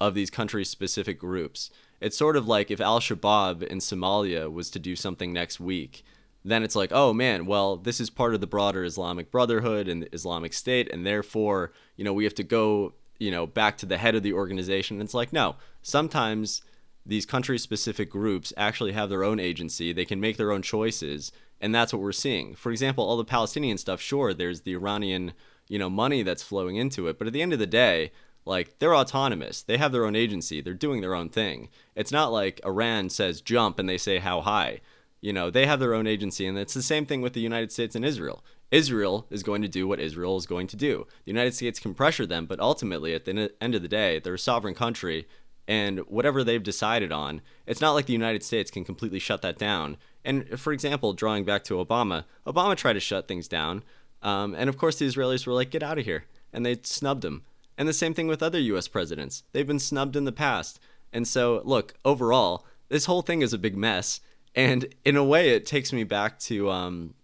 of these country specific groups. It's sort of like if Al Shabaab in Somalia was to do something next week, then it's like, oh man, well, this is part of the broader Islamic Brotherhood and Islamic State, and therefore, you know, we have to go, you know, back to the head of the organization. And it's like, no, sometimes these country specific groups actually have their own agency, they can make their own choices, and that's what we're seeing. For example, all the Palestinian stuff, sure, there's the Iranian, you know, money that's flowing into it, but at the end of the day, like they're autonomous. They have their own agency. They're doing their own thing. It's not like Iran says jump and they say how high. You know, they have their own agency and it's the same thing with the United States and Israel. Israel is going to do what Israel is going to do. The United States can pressure them, but ultimately at the end of the day, they're a sovereign country and whatever they've decided on, it's not like the United States can completely shut that down. And for example, drawing back to Obama, Obama tried to shut things down. Um, and of course, the Israelis were like, get out of here. And they snubbed him. And the same thing with other US presidents. They've been snubbed in the past. And so, look, overall, this whole thing is a big mess. And in a way, it takes me back to, um,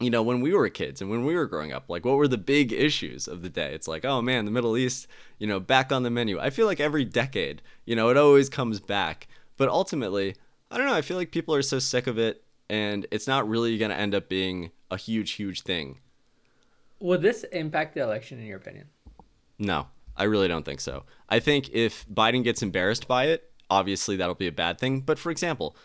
you know, when we were kids and when we were growing up, like what were the big issues of the day? It's like, oh man, the Middle East, you know, back on the menu. I feel like every decade, you know, it always comes back. But ultimately, I don't know, I feel like people are so sick of it and it's not really going to end up being a huge, huge thing. Will this impact the election, in your opinion? No. I really don't think so. I think if Biden gets embarrassed by it, obviously that'll be a bad thing. But for example,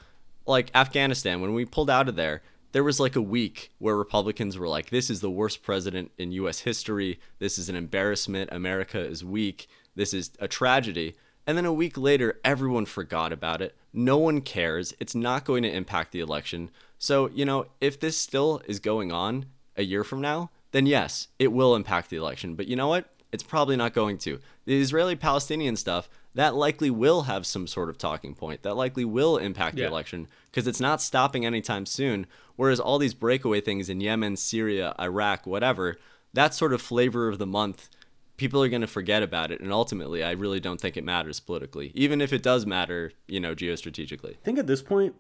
like Afghanistan, when we pulled out of there, there was like a week where Republicans were like, this is the worst president in US history. This is an embarrassment. America is weak. This is a tragedy. And then a week later, everyone forgot about it. No one cares. It's not going to impact the election. So, you know, if this still is going on a year from now, then yes, it will impact the election. But you know what? It's probably not going to. The Israeli Palestinian stuff, that likely will have some sort of talking point. That likely will impact yeah. the election because it's not stopping anytime soon. Whereas all these breakaway things in Yemen, Syria, Iraq, whatever, that sort of flavor of the month, people are going to forget about it. And ultimately, I really don't think it matters politically, even if it does matter, you know, geostrategically. I think at this point,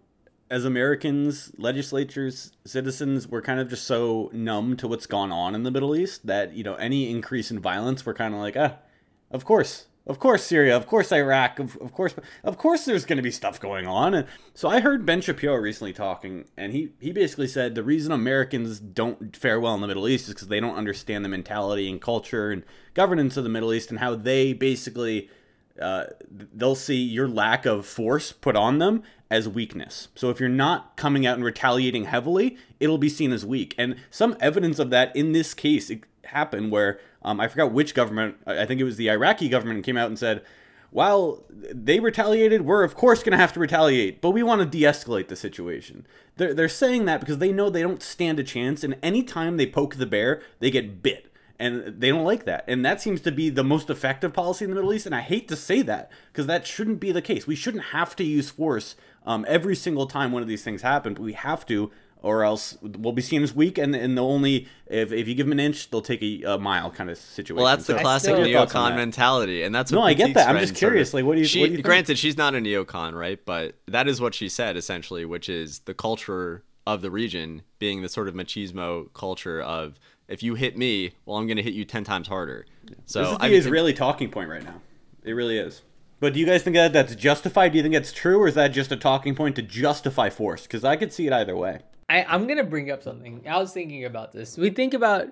as Americans, legislatures, citizens, we're kind of just so numb to what's gone on in the Middle East that, you know, any increase in violence, we're kind of like, ah, of course. Of course, Syria. Of course, Iraq. Of, of course, of course, there's going to be stuff going on. And so I heard Ben Shapiro recently talking, and he he basically said the reason Americans don't fare well in the Middle East is because they don't understand the mentality and culture and governance of the Middle East and how they basically uh, they'll see your lack of force put on them as weakness. So if you're not coming out and retaliating heavily, it'll be seen as weak. And some evidence of that in this case happened where um, I forgot which government, I think it was the Iraqi government, came out and said, while they retaliated, we're of course going to have to retaliate, but we want to de escalate the situation. They're, they're saying that because they know they don't stand a chance, and anytime they poke the bear, they get bit and they don't like that. And that seems to be the most effective policy in the Middle East. And I hate to say that because that shouldn't be the case. We shouldn't have to use force um, every single time one of these things happen, but we have to, or else we'll be seen as weak. And and the only if, if you give them an inch, they'll take a, a mile kind of situation. Well, that's the classic neocon mentality, and that's no, I get that. I'm just curious. Like, what do you? She, what do you granted, she's not a neocon, right? But that is what she said essentially, which is the culture of the region being the sort of machismo culture of if you hit me, well, I'm going to hit you ten times harder. So this is the I Israeli talking point right now. It really is. But do you guys think that that's justified? Do you think it's true, or is that just a talking point to justify force? Because I could see it either way. I, I'm gonna bring up something. I was thinking about this. We think about.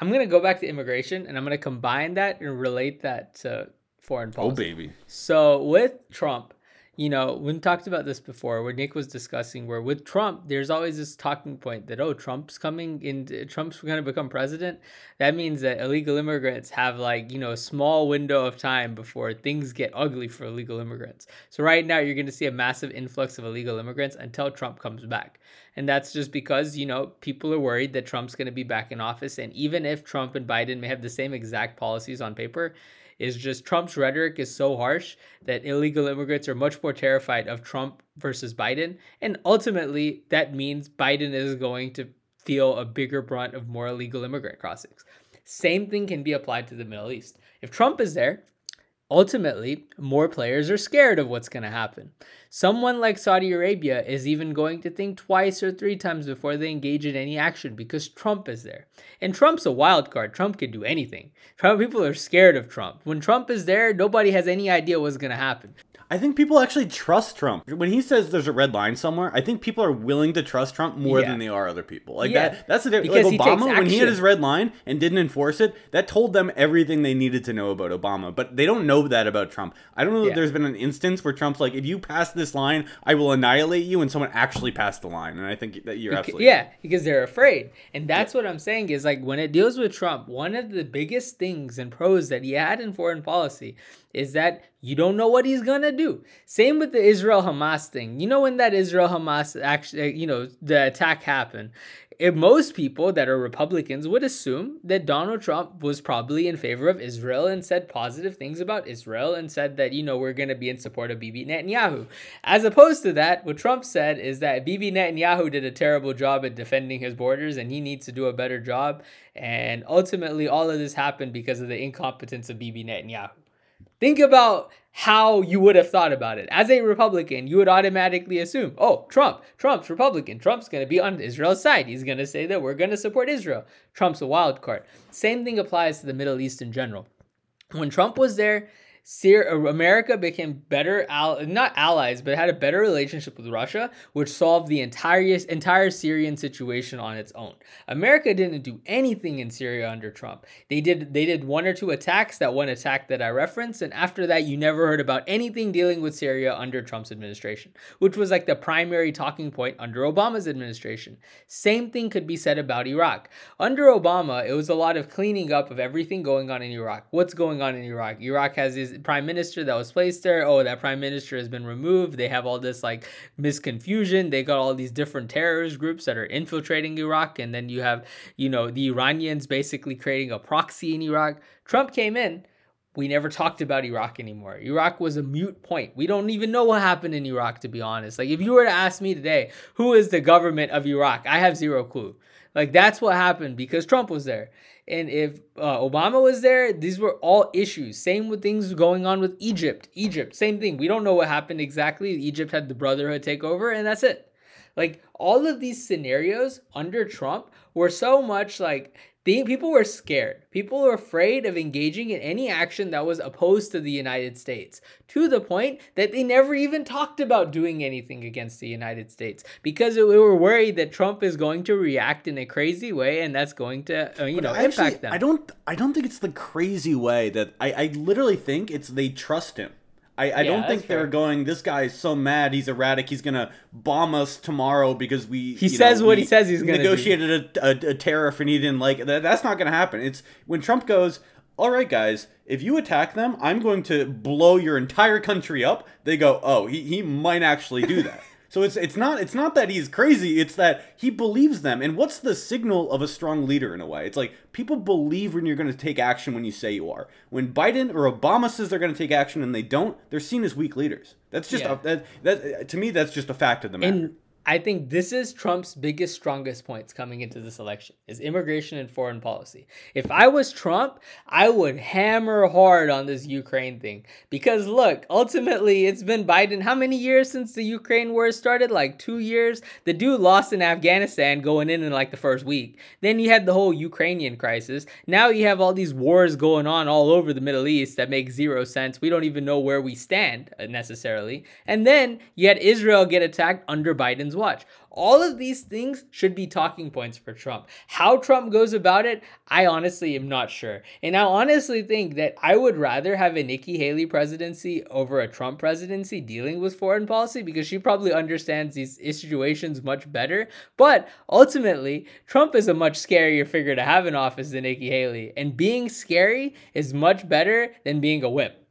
I'm gonna go back to immigration, and I'm gonna combine that and relate that to foreign oh, policy. Oh baby. So with Trump, you know, we talked about this before where Nick was discussing where with Trump, there's always this talking point that, oh, Trump's coming in, Trump's going to become president. That means that illegal immigrants have like, you know, a small window of time before things get ugly for illegal immigrants. So right now, you're going to see a massive influx of illegal immigrants until Trump comes back. And that's just because, you know, people are worried that Trump's going to be back in office. And even if Trump and Biden may have the same exact policies on paper, is just Trump's rhetoric is so harsh that illegal immigrants are much more terrified of Trump versus Biden. And ultimately, that means Biden is going to feel a bigger brunt of more illegal immigrant crossings. Same thing can be applied to the Middle East. If Trump is there, ultimately, more players are scared of what's going to happen. Someone like Saudi Arabia is even going to think twice or three times before they engage in any action because Trump is there. And Trump's a wild card. Trump can do anything. Trump people are scared of Trump. When Trump is there, nobody has any idea what's going to happen. I think people actually trust Trump. When he says there's a red line somewhere, I think people are willing to trust Trump more Yeah. than they are other people. Like Yeah. that that's the difference. Because Like he Obama, when he had his red line and didn't enforce it, that told them everything they needed to know about Obama. But they don't know that about Trump. I don't know Yeah. that there's been an instance where Trump's like, if you pass this line, I will annihilate you, and someone actually passed the line. And I think that you're Beca- absolutely yeah, because they're afraid. And that's what I'm saying is like when it deals with Trump, one of the biggest things and pros that he had in foreign policy is that you don't know what he's gonna do. Same with the Israel Hamas thing. You know when that Israel Hamas actually, uh, you know, the attack happened. If most people that are Republicans would assume that Donald Trump was probably in favor of Israel and said positive things about Israel and said that, you know, we're going to be in support of Bibi Netanyahu. As opposed to that, what Trump said is that Bibi Netanyahu did a terrible job at defending his borders and he needs to do a better job. And ultimately, all of this happened because of the incompetence of Bibi Netanyahu. Think about how you would have thought about it. As a Republican, you would automatically assume, oh, Trump, Trump's Republican. Trump's going to be on Israel's side. He's going to say that we're going to support Israel. Trump's a wild card. Same thing applies to the Middle East in general. When Trump was there, Uh, America became better, not allies, but had a better relationship with Russia, which solved the entire entire Syrian situation on its own. America didn't do anything in Syria under Trump. They did they did one or two attacks. That one attack that I referenced, and after that, you never heard about anything dealing with Syria under Trump's administration, which was like the primary talking point under Obama's administration. Same thing could be said about Iraq. Under Obama, it was a lot of cleaning up of everything going on in Iraq. What's going on in Iraq? Iraq has his prime minister that was placed there. Oh, that prime minister has been removed. They have all this like misconfusion. They got all these different terrorist groups that are infiltrating Iraq. And then you have, you know, the Iranians basically creating a proxy in Iraq. Trump came in. We never talked about Iraq anymore. Iraq was a mute point. We don't even know what happened in Iraq, to be honest. Like, if you were to ask me today, who is the government of Iraq? I have zero clue. Like, that's what happened because Trump was there. And if uh, Obama was there, these were all issues. Same with things going on with Egypt. Egypt, same thing. We don't know what happened exactly. Egypt had the Brotherhood take over, and that's it. Like all of these scenarios under Trump were so much like they, people were scared. People were afraid of engaging in any action that was opposed to the United States to the point that they never even talked about doing anything against the United States because we were worried that Trump is going to react in a crazy way and that's going to uh, you know Actually, impact them. I don't. I don't think it's the crazy way that I. I literally think it's they trust him. I, I Yeah, don't think they're fair. going. This guy's so mad. He's erratic. He's gonna bomb us tomorrow because we. He says know, what he says he's gonna negotiated a, a, a tariff and he didn't like it. That, that's not gonna happen. It's when Trump goes. All right, guys. If you attack them, I'm going to blow your entire country up. They go, oh, he, he might actually do that. So it's it's not it's not that he's crazy. It's that he believes them. And what's the signal of a strong leader in a way? It's like people believe when you're going to take action when you say you are. When Biden or Obama says they're going to take action and they don't, they're seen as weak leaders. That's just Yeah. a, that that to me that's just a fact of the matter. And I think this is Trump's biggest, strongest points coming into this election is immigration and foreign policy. If I was Trump, I would hammer hard on this Ukraine thing because look, ultimately, it's been Biden. How many years since the Ukraine war started? Like two years. The dude lost in Afghanistan going in in like the first week. Then you had the whole Ukrainian crisis. Now you have all these wars going on all over the Middle East that make zero sense. We don't even know where we stand uh, necessarily. And then you had Israel get attacked under Biden's watch. All of these things should be talking points for Trump. How Trump goes about it, I honestly am not sure. And I honestly think that I would rather have a Nikki Haley presidency over a Trump presidency dealing with foreign policy because she probably understands these situations much better. But ultimately, Trump is a much scarier figure to have in office than Nikki Haley. And being scary is much better than being a whip.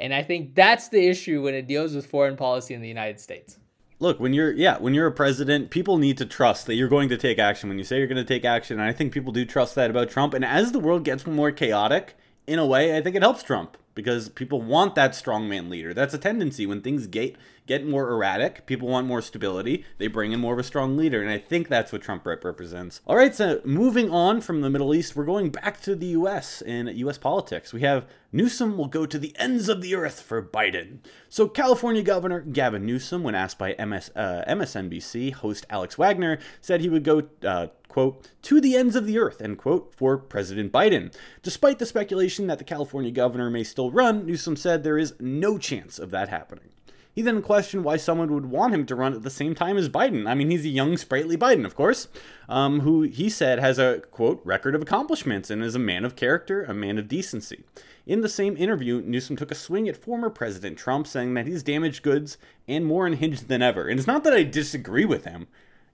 And I think that's the issue when it deals with foreign policy in the United States. Look, when you're yeah, when you're a president, people need to trust that you're going to take action when you say you're going to take action. And I think people do trust that about Trump. And as the world gets more chaotic, in a way, I think it helps Trump because people want that strongman leader. That's a tendency when things get get more erratic. People want more stability. They bring in more of a strong leader, and I think that's what Trump rep- represents. All right, so moving on from the Middle East, we're going back to the U.S. and U.S. politics. We have Newsom will go to the ends of the earth for Biden. So California Governor Gavin Newsom, when asked by MS, uh, MSNBC host Alex Wagner, said he would go. Uh, quote, to the ends of the earth, end quote, for President Biden. Despite the speculation that the California governor may still run, Newsom said there is no chance of that happening. He then questioned why someone would want him to run at the same time as Biden. I mean, he's a young, sprightly Biden, of course, um, who he said has a, quote, record of accomplishments and is a man of character, a man of decency. In the same interview, Newsom took a swing at former President Trump, saying that he's damaged goods and more unhinged than ever. And it's not that I disagree with him.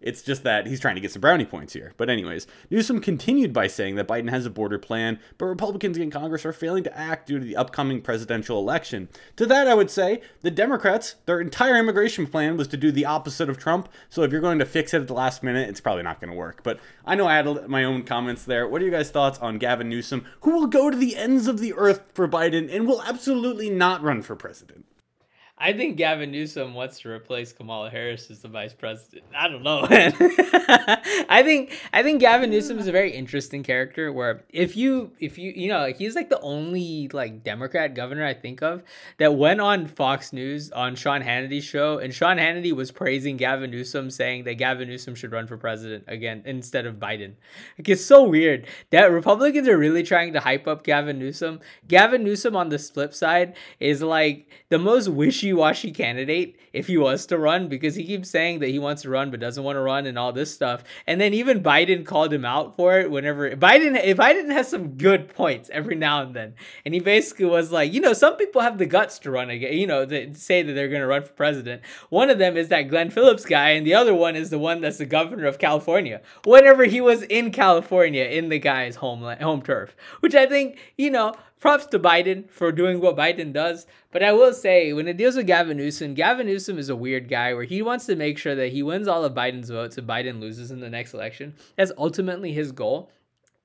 It's just that he's trying to get some brownie points here. But, anyways, Newsom continued by saying that Biden has a border plan, but Republicans in Congress are failing to act due to the upcoming presidential election. To that, I would say the Democrats, their entire immigration plan was to do the opposite of Trump. So, if you're going to fix it at the last minute, it's probably not going to work. But I know I had my own comments there. What are you guys' thoughts on Gavin Newsom, who will go to the ends of the earth for Biden and will absolutely not run for president? I think Gavin Newsom wants to replace Kamala Harris as the vice president. I don't know. I think I think Gavin Newsom is a very interesting character. Where if you if you you know he's like the only like Democrat governor I think of that went on Fox News on Sean Hannity's show, and Sean Hannity was praising Gavin Newsom, saying that Gavin Newsom should run for president again instead of Biden. Like it's so weird that Republicans are really trying to hype up Gavin Newsom. Gavin Newsom on the flip side is like the most wishy wishy candidate if he was to run because he keeps saying that he wants to run but doesn't want to run and all this stuff. And then even Biden called him out for it whenever Biden if Biden has some good points every now and then. And he basically was like, you know, some people have the guts to run again, you know, to say that they're going to run for president. One of them is that Glenn Phillips guy and the other one is the one that's the governor of California. Whenever he was in California in the guy's home home turf, which I think, you know, props to Biden for doing what Biden does. But I will say, when it deals with Gavin Newsom, Gavin Newsom is a weird guy where he wants to make sure that he wins all of Biden's votes if Biden loses in the next election. That's ultimately his goal.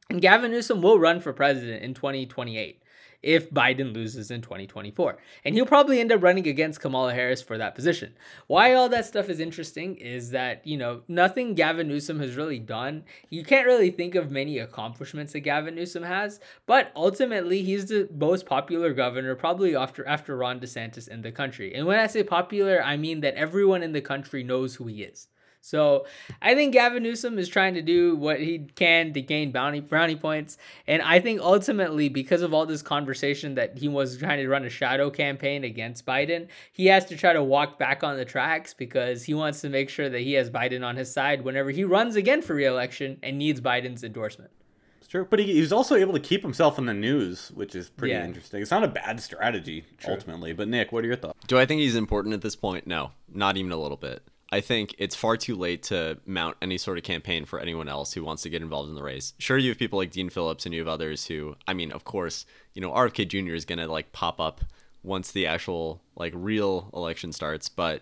And Gavin Newsom will run for president in 2028 if Biden loses in 2024. And he'll probably end up running against Kamala Harris for that position. Why all that stuff is interesting is that, you know, nothing Gavin Newsom has really done. You can't really think of many accomplishments that Gavin Newsom has, but ultimately he's the most popular governor probably after after Ron DeSantis in the country. And when I say popular, I mean that everyone in the country knows who he is. So I think Gavin Newsom is trying to do what he can to gain bounty brownie points, and I think ultimately because of all this conversation that he was trying to run a shadow campaign against Biden, he has to try to walk back on the tracks because he wants to make sure that he has Biden on his side whenever he runs again for reelection and needs Biden's endorsement. It's true, but he, he was also able to keep himself in the news, which is pretty yeah. interesting. It's not a bad strategy true. ultimately, but Nick, what are your thoughts? Do I think he's important at this point? No, not even a little bit. I think it's far too late to mount any sort of campaign for anyone else who wants to get involved in the race. Sure, you have people like Dean Phillips and you have others who, I mean, of course, you know, RFK Jr. is going to like pop up once the actual like real election starts. But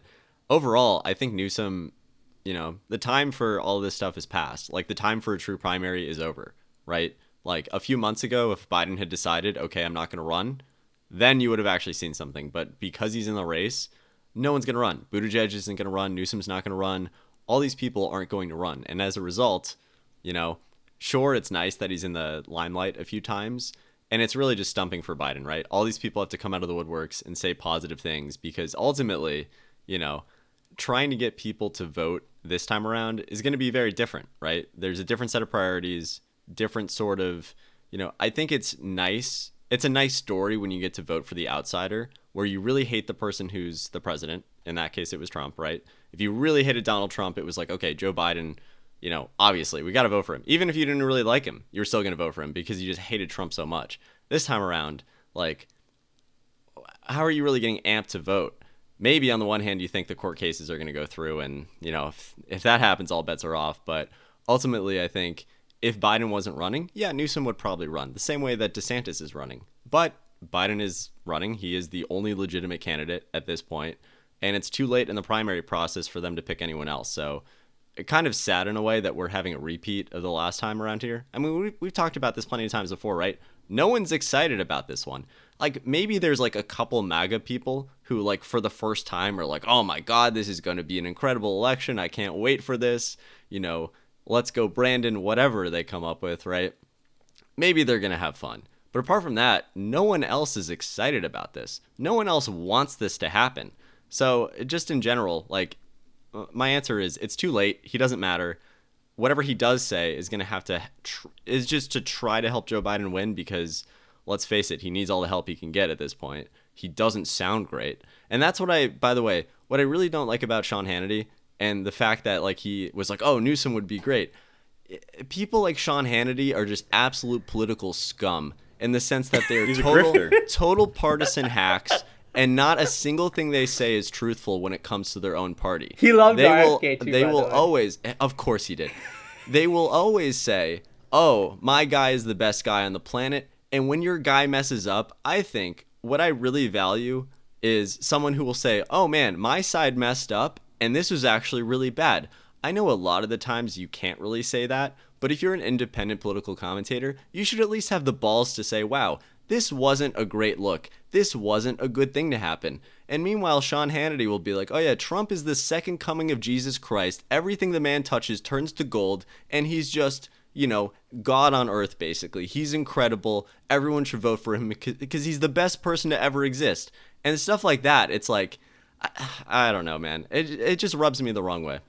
overall, I think Newsom, you know, the time for all this stuff is past. Like the time for a true primary is over, right? Like a few months ago, if Biden had decided, okay, I'm not going to run, then you would have actually seen something. But because he's in the race, no one's going to run. Buttigieg isn't going to run. Newsom's not going to run. All these people aren't going to run. And as a result, you know, sure, it's nice that he's in the limelight a few times. And it's really just stumping for Biden, right? All these people have to come out of the woodworks and say positive things because ultimately, you know, trying to get people to vote this time around is going to be very different, right? There's a different set of priorities, different sort of, you know, I think it's nice. It's a nice story when you get to vote for the outsider where you really hate the person who's the president. In that case, it was Trump, right? If you really hated Donald Trump, it was like, okay, Joe Biden, you know, obviously we got to vote for him. Even if you didn't really like him, you're still going to vote for him because you just hated Trump so much. This time around, like, how are you really getting amped to vote? Maybe on the one hand, you think the court cases are going to go through, and, you know, if, if that happens, all bets are off. But ultimately, I think if Biden wasn't running, yeah, Newsom would probably run the same way that DeSantis is running. But Biden is running. He is the only legitimate candidate at this point, and it's too late in the primary process for them to pick anyone else. So, it kind of sad in a way that we're having a repeat of the last time around here. I mean, we've, we've talked about this plenty of times before, right? No one's excited about this one. Like, maybe there's like a couple MAGA people who, like, for the first time are like, oh my God, this is going to be an incredible election. I can't wait for this. You know, let's go, Brandon, whatever they come up with, right? Maybe they're going to have fun. But apart from that, no one else is excited about this. No one else wants this to happen. So, just in general, like, uh, my answer is it's too late. He doesn't matter. Whatever he does say is going to have to tr- is just to try to help Joe Biden win because let's face it, he needs all the help he can get at this point. He doesn't sound great. And that's what I by the way, what I really don't like about Sean Hannity and the fact that like he was like, "Oh, Newsom would be great." People like Sean Hannity are just absolute political scum in the sense that they're total total partisan hacks and not a single thing they say is truthful when it comes to their own party. He loved they will, too, They by will the way. always, of course he did. they will always say, "Oh, my guy is the best guy on the planet." And when your guy messes up, I think what I really value is someone who will say, "Oh man, my side messed up, and this was actually really bad." I know a lot of the times you can't really say that, but if you're an independent political commentator, you should at least have the balls to say, "Wow, this wasn't a great look. This wasn't a good thing to happen. And meanwhile, Sean Hannity will be like, oh yeah, Trump is the second coming of Jesus Christ. Everything the man touches turns to gold, and he's just, you know, God on earth, basically. He's incredible. Everyone should vote for him because he's the best person to ever exist. And stuff like that, it's like, I, I don't know, man. It, it just rubs me the wrong way.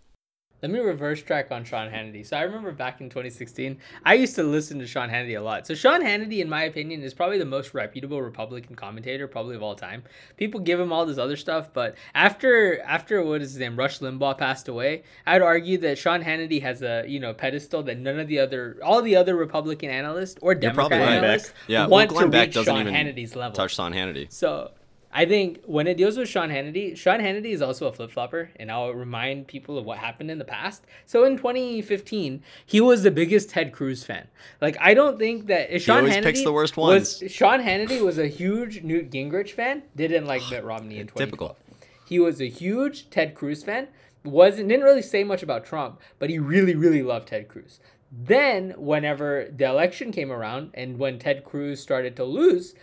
Let me reverse track on Sean Hannity. So I remember back in 2016, I used to listen to Sean Hannity a lot. So Sean Hannity, in my opinion, is probably the most reputable Republican commentator probably of all time. People give him all this other stuff, but after after what is his name, Rush Limbaugh passed away, I'd argue that Sean Hannity has a you know pedestal that none of the other all the other Republican analysts or Democrat probably right. analysts Yeah, well, want Glenn to reach doesn't Sean Hannity's level. Touch Sean Hannity. So I think when it deals with Sean Hannity, Sean Hannity is also a flip flopper, and I'll remind people of what happened in the past. So in 2015, he was the biggest Ted Cruz fan. Like I don't think that Sean always Hannity picks the worst was ones. Sean Hannity was a huge Newt Gingrich fan. Didn't like Mitt Romney in 2012. Typical. He was a huge Ted Cruz fan. Wasn't didn't really say much about Trump, but he really really loved Ted Cruz. Then whenever the election came around and when Ted Cruz started to lose,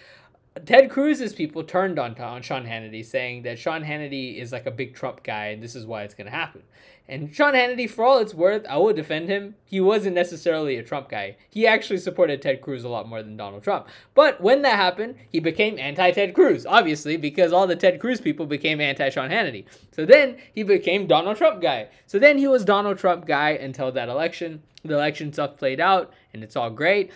Ted Cruz's people turned on, on Sean Hannity, saying that Sean Hannity is like a big Trump guy and this is why it's going to happen. And Sean Hannity, for all it's worth, I will defend him. He wasn't necessarily a Trump guy. He actually supported Ted Cruz a lot more than Donald Trump. But when that happened, he became anti Ted Cruz, obviously, because all the Ted Cruz people became anti Sean Hannity. So then he became Donald Trump guy. So then he was Donald Trump guy until that election. The election stuff played out, and it's all great.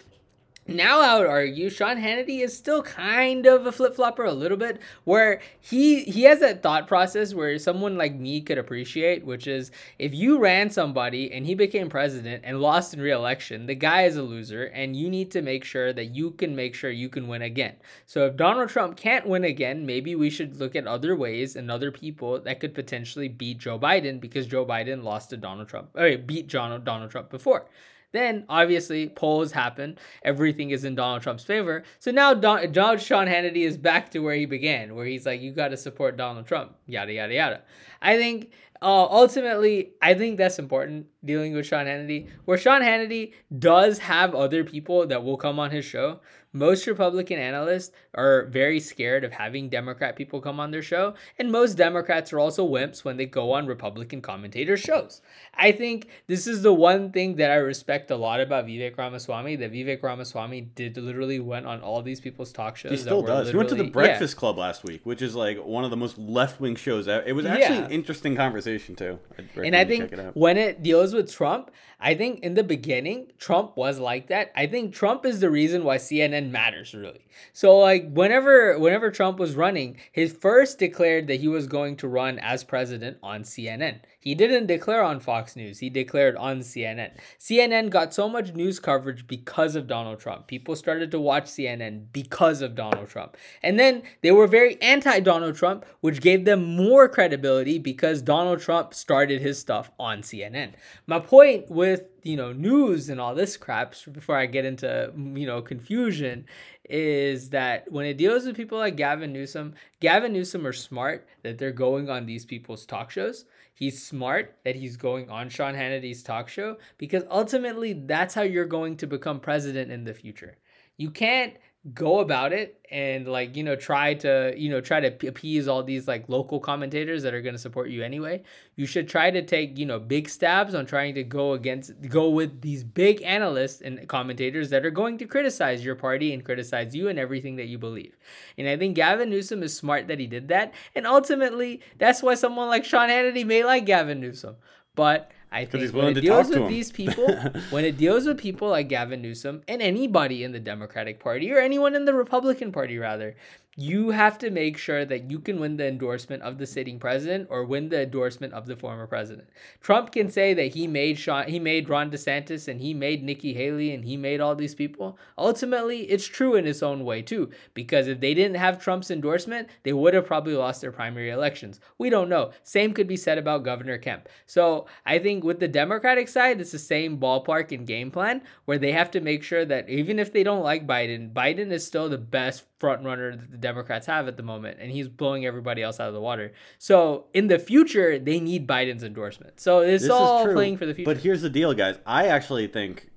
Now I would argue Sean Hannity is still kind of a flip flopper a little bit, where he he has that thought process where someone like me could appreciate, which is if you ran somebody and he became president and lost in re-election, the guy is a loser, and you need to make sure that you can make sure you can win again. So if Donald Trump can't win again, maybe we should look at other ways and other people that could potentially beat Joe Biden because Joe Biden lost to Donald Trump, or beat John, Donald Trump before. Then obviously polls happen. Everything is in Donald Trump's favor. So now Don, Don Sean Hannity is back to where he began, where he's like, you got to support Donald Trump, yada yada yada. I think uh, ultimately, I think that's important dealing with Sean Hannity. Where Sean Hannity does have other people that will come on his show. Most Republican analysts are very scared of having Democrat people come on their show, and most Democrats are also wimps when they go on Republican commentators' shows. I think this is the one thing that I respect a lot about Vivek Ramaswamy. That Vivek Ramaswamy did literally went on all these people's talk shows. He still does. He went to the literally- yeah. Breakfast Club last week, which is like one of the most left wing shows. It was actually Yeah. an interesting conversation too. I'd And I think it when it deals with Trump, I think in the beginning, Trump was like that. I think Trump is the reason why CNN matters really. So like whenever whenever Trump was running, he first declared that he was going to run as president on CNN. He didn't declare on Fox News. He declared on CNN. CNN got so much news coverage because of Donald Trump. People started to watch CNN because of Donald Trump. And then they were very anti Donald Trump, which gave them more credibility because Donald Trump started his stuff on CNN. My point with you know news and all this crap before I get into you know confusion is that when it deals with people like Gavin Newsom, Gavin Newsom are smart that they're going on these people's talk shows. He's smart that he's going on Sean Hannity's talk show because ultimately that's how you're going to become president in the future. You can't go about it and like you know try to you know try to appease all these like local commentators that are going to support you anyway. You should try to take you know big stabs on trying to go against go with these big analysts and commentators that are going to criticize your party and criticize you and everything that you believe. And i think gavin newsom is smart that he did that. And ultimately that's why someone like sean hannity may like gavin newsom. But I think when it deals with these people, when it deals with people like Gavin Newsom and anybody in the Democratic Party or anyone in the Republican Party, rather, you have to make sure that you can win the endorsement of the sitting president or win the endorsement of the former president. Trump can say that he made Sean, he made Ron DeSantis and he made Nikki Haley and he made all these people. Ultimately, it's true in its own way too, because if they didn't have Trump's endorsement, they would have probably lost their primary elections. We don't know. Same could be said about Governor Kemp. So I think with the Democratic side, it's the same ballpark and game plan where they have to make sure that even if they don't like Biden, Biden is still the best front runner that the Democrats have at the moment, and he's blowing everybody else out of the water. So in the future, they need Biden's endorsement. So it's this all playing for the future. But here's the deal, guys. I actually think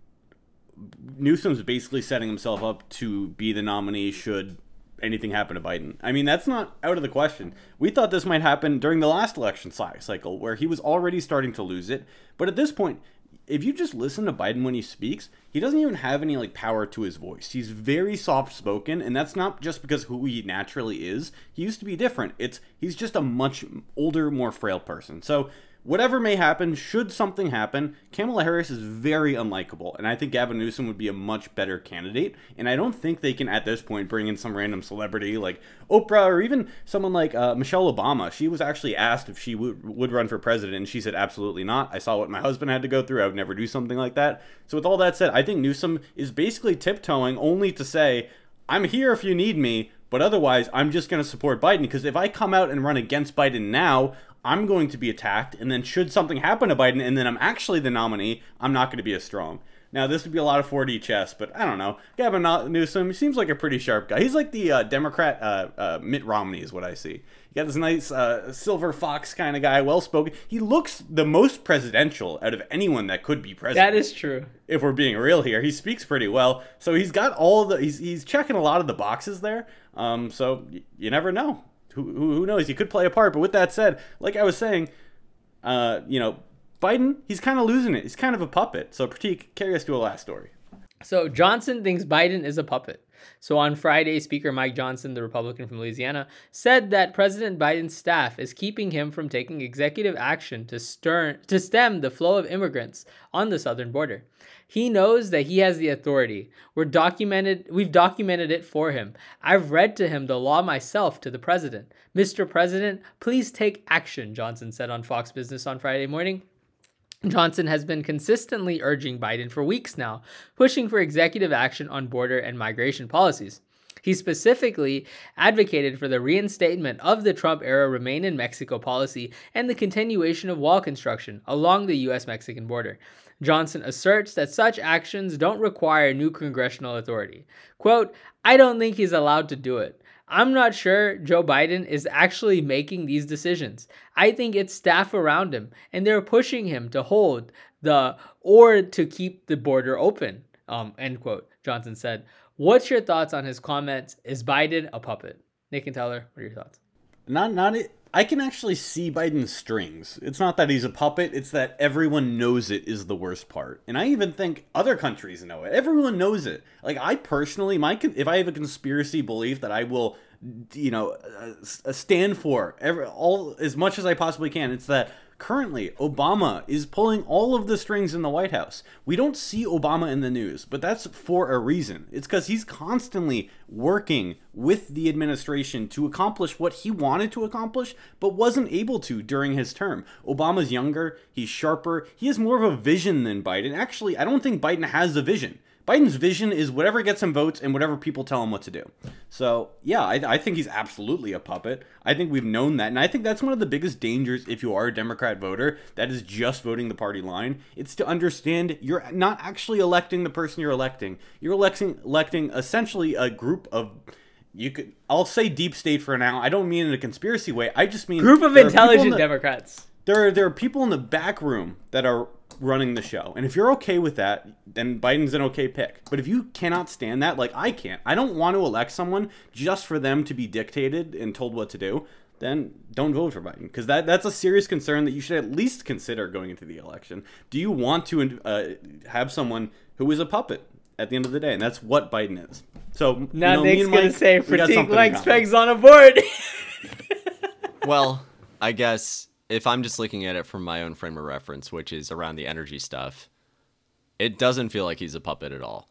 Newsom's basically setting himself up to be the nominee should anything happen to Biden. I mean, that's not out of the question. We thought this might happen during the last election cycle where he was already starting to lose it. But at this point, if you just listen to Biden when he speaks, he doesn't even have any like power to his voice. He's very soft spoken, and that's not just because who he naturally is. He used to be different. It's he's just a much older, more frail person. So whatever may happen, should something happen, Kamala Harris is very unlikable, and I think Gavin Newsom would be a much better candidate. And I don't think they can at this point bring in some random celebrity like Oprah or even someone like uh, Michelle Obama. She was actually asked if she would would run for president, and she said absolutely not. I saw what my husband had to go through. I would never do something like that. So with all that said, I think Newsom is basically tiptoeing only to say, "I'm here if you need me." But otherwise, I'm just going to support Biden because if I come out and run against Biden now, I'm going to be attacked, and then should something happen to Biden, and then I'm actually the nominee, I'm not going to be as strong. Now, this would be a lot of 4D chess, but I don't know. Gavin Newsom he seems like a pretty sharp guy. He's like the uh, Democrat uh, uh, Mitt Romney, is what I see. You got this nice uh, silver fox kind of guy, well spoken. He looks the most presidential out of anyone that could be president. That is true. If we're being real here, he speaks pretty well. So he's got all the he's he's checking a lot of the boxes there. Um, so y- you never know who, who knows? He could play a part. But with that said, like I was saying, uh, you know, Biden, he's kind of losing it. He's kind of a puppet. So, Prateek, carry us to a last story. So, Johnson thinks Biden is a puppet. So, on Friday, Speaker Mike Johnson, the Republican from Louisiana, said that President Biden's staff is keeping him from taking executive action to, stern, to stem the flow of immigrants on the southern border. He knows that he has the authority. We're documented we've documented it for him. I've read to him the law myself to the president. Mr. President, please take action, Johnson said on Fox Business on Friday morning. Johnson has been consistently urging Biden for weeks now, pushing for executive action on border and migration policies. He specifically advocated for the reinstatement of the Trump era Remain in Mexico policy and the continuation of wall construction along the U.S. Mexican border. Johnson asserts that such actions don't require new congressional authority. Quote, I don't think he's allowed to do it. I'm not sure Joe Biden is actually making these decisions. I think it's staff around him, and they're pushing him to hold the or to keep the border open. Um, end quote. Johnson said. What's your thoughts on his comments? Is Biden a puppet? Nick and Tyler, what are your thoughts? Not, not it. I can actually see Biden's strings. It's not that he's a puppet, it's that everyone knows it is the worst part. And I even think other countries know it. Everyone knows it. Like I personally, my if I have a conspiracy belief that I will you know, uh, stand for every all as much as I possibly can, it's that currently Obama is pulling all of the strings in the White House. We don't see Obama in the news, but that's for a reason. It's because he's constantly working with the administration to accomplish what he wanted to accomplish, but wasn't able to during his term. Obama's younger, he's sharper, he has more of a vision than Biden. Actually, I don't think Biden has a vision. Biden's vision is whatever gets him votes and whatever people tell him what to do. So, yeah, I, I, think he's absolutely a puppet. I think we've known that. And I think that's one of the biggest dangers if you are a Democrat voter that is just voting the party line. It's to understand you're not actually electing the person you're electing. You're electing, electing essentially a group of. You could. I'll say deep state for now. I don't mean in a conspiracy way. I just mean group of intelligent the, Democrats. There are there are people in the back room that are running the show. And if you're okay with that, then Biden's an okay pick. But if you cannot stand that, like I can't, I don't want to elect someone just for them to be dictated and told what to do, then don't vote for Biden. Because that, that's a serious concern that you should at least consider going into the election. Do you want to uh, have someone who is a puppet at the end of the day? And that's what Biden is. So now you know, Nick's going to say, Prateek likes pegs on a board. well, I guess if I'm just looking at it from my own frame of reference, which is around the energy stuff, it doesn't feel like he's a puppet at all.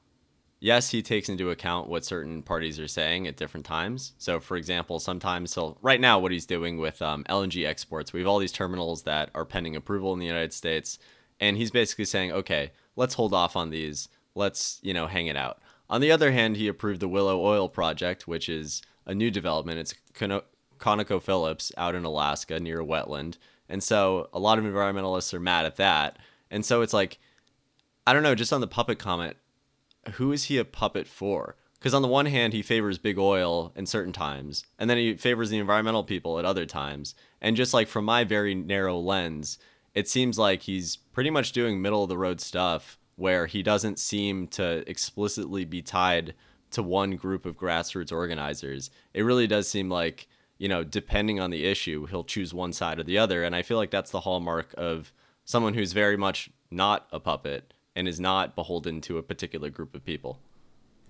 Yes, he takes into account what certain parties are saying at different times. So, for example, sometimes he'll, right now, what he's doing with um, LNG exports, we have all these terminals that are pending approval in the United States. And he's basically saying, okay, let's hold off on these. Let's, you know, hang it out. On the other hand, he approved the Willow Oil Project, which is a new development. It's ConocoPhillips out in Alaska near a wetland. And so a lot of environmentalists are mad at that. And so it's like, I don't know, just on the puppet comment, who is he a puppet for? Because on the one hand, he favors big oil in certain times, and then he favors the environmental people at other times. And just like from my very narrow lens, it seems like he's pretty much doing middle of the road stuff where he doesn't seem to explicitly be tied to one group of grassroots organizers. It really does seem like you know, depending on the issue, he'll choose one side or the other. And I feel like that's the hallmark of someone who's very much not a puppet and is not beholden to a particular group of people.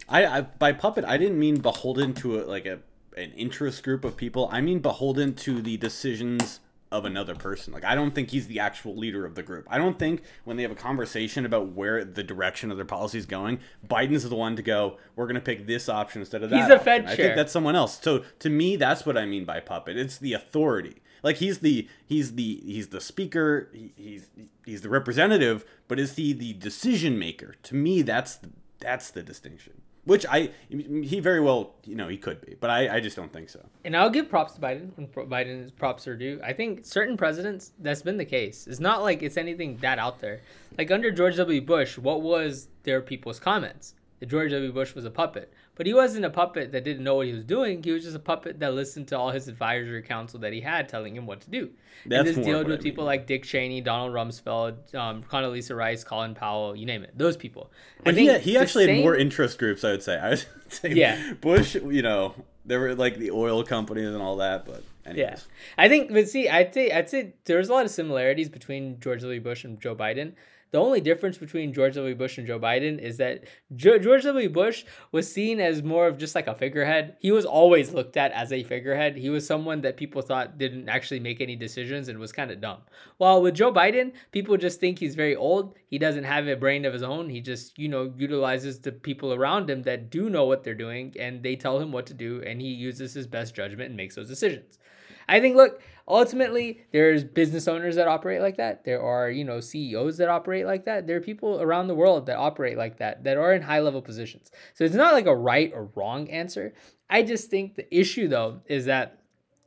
I, I by puppet, I didn't mean beholden to a, like a an interest group of people. I mean beholden to the decisions of another person. Like I don't think he's the actual leader of the group. I don't think when they have a conversation about where the direction of their policy is going, Biden's the one to go. We're going to pick this option instead of that. He's a Fed chair. I think that's someone else. So to me, that's what I mean by puppet. It's the authority. Like he's the he's the he's the speaker. He, he's he's the representative, but is he the decision maker? To me, that's the, that's the distinction which I he very well you know he could be, but I, I just don't think so. And I'll give props to Biden when Biden's props are due. I think certain presidents that's been the case. It's not like it's anything that out there. Like under George W. Bush, what was their people's comments? George W. Bush was a puppet. But he wasn't a puppet that didn't know what he was doing. He was just a puppet that listened to all his advisory council that he had telling him what to do. That's and this dealt with I people like Dick Cheney, Donald Rumsfeld, um, Condoleezza Rice, Colin Powell, you name it. Those people. But he, he actually same... had more interest groups, I would say. I would say yeah. Bush, you know, there were like the oil companies and all that, but anyways. Yeah. I think, but see, I'd say, I'd say there's a lot of similarities between George W. Bush and Joe Biden. The only difference between George W. Bush and Joe Biden is that George W. Bush was seen as more of just like a figurehead. He was always looked at as a figurehead. He was someone that people thought didn't actually make any decisions and was kind of dumb. While with Joe Biden, people just think he's very old. He doesn't have a brain of his own. He just, you know, utilizes the people around him that do know what they're doing and they tell him what to do and he uses his best judgment and makes those decisions. I think, look, ultimately, there's business owners that operate like that. There are, you know, CEOs that operate like that. There are people around the world that operate like that, that are in high level positions. So it's not like a right or wrong answer. I just think the issue, though, is that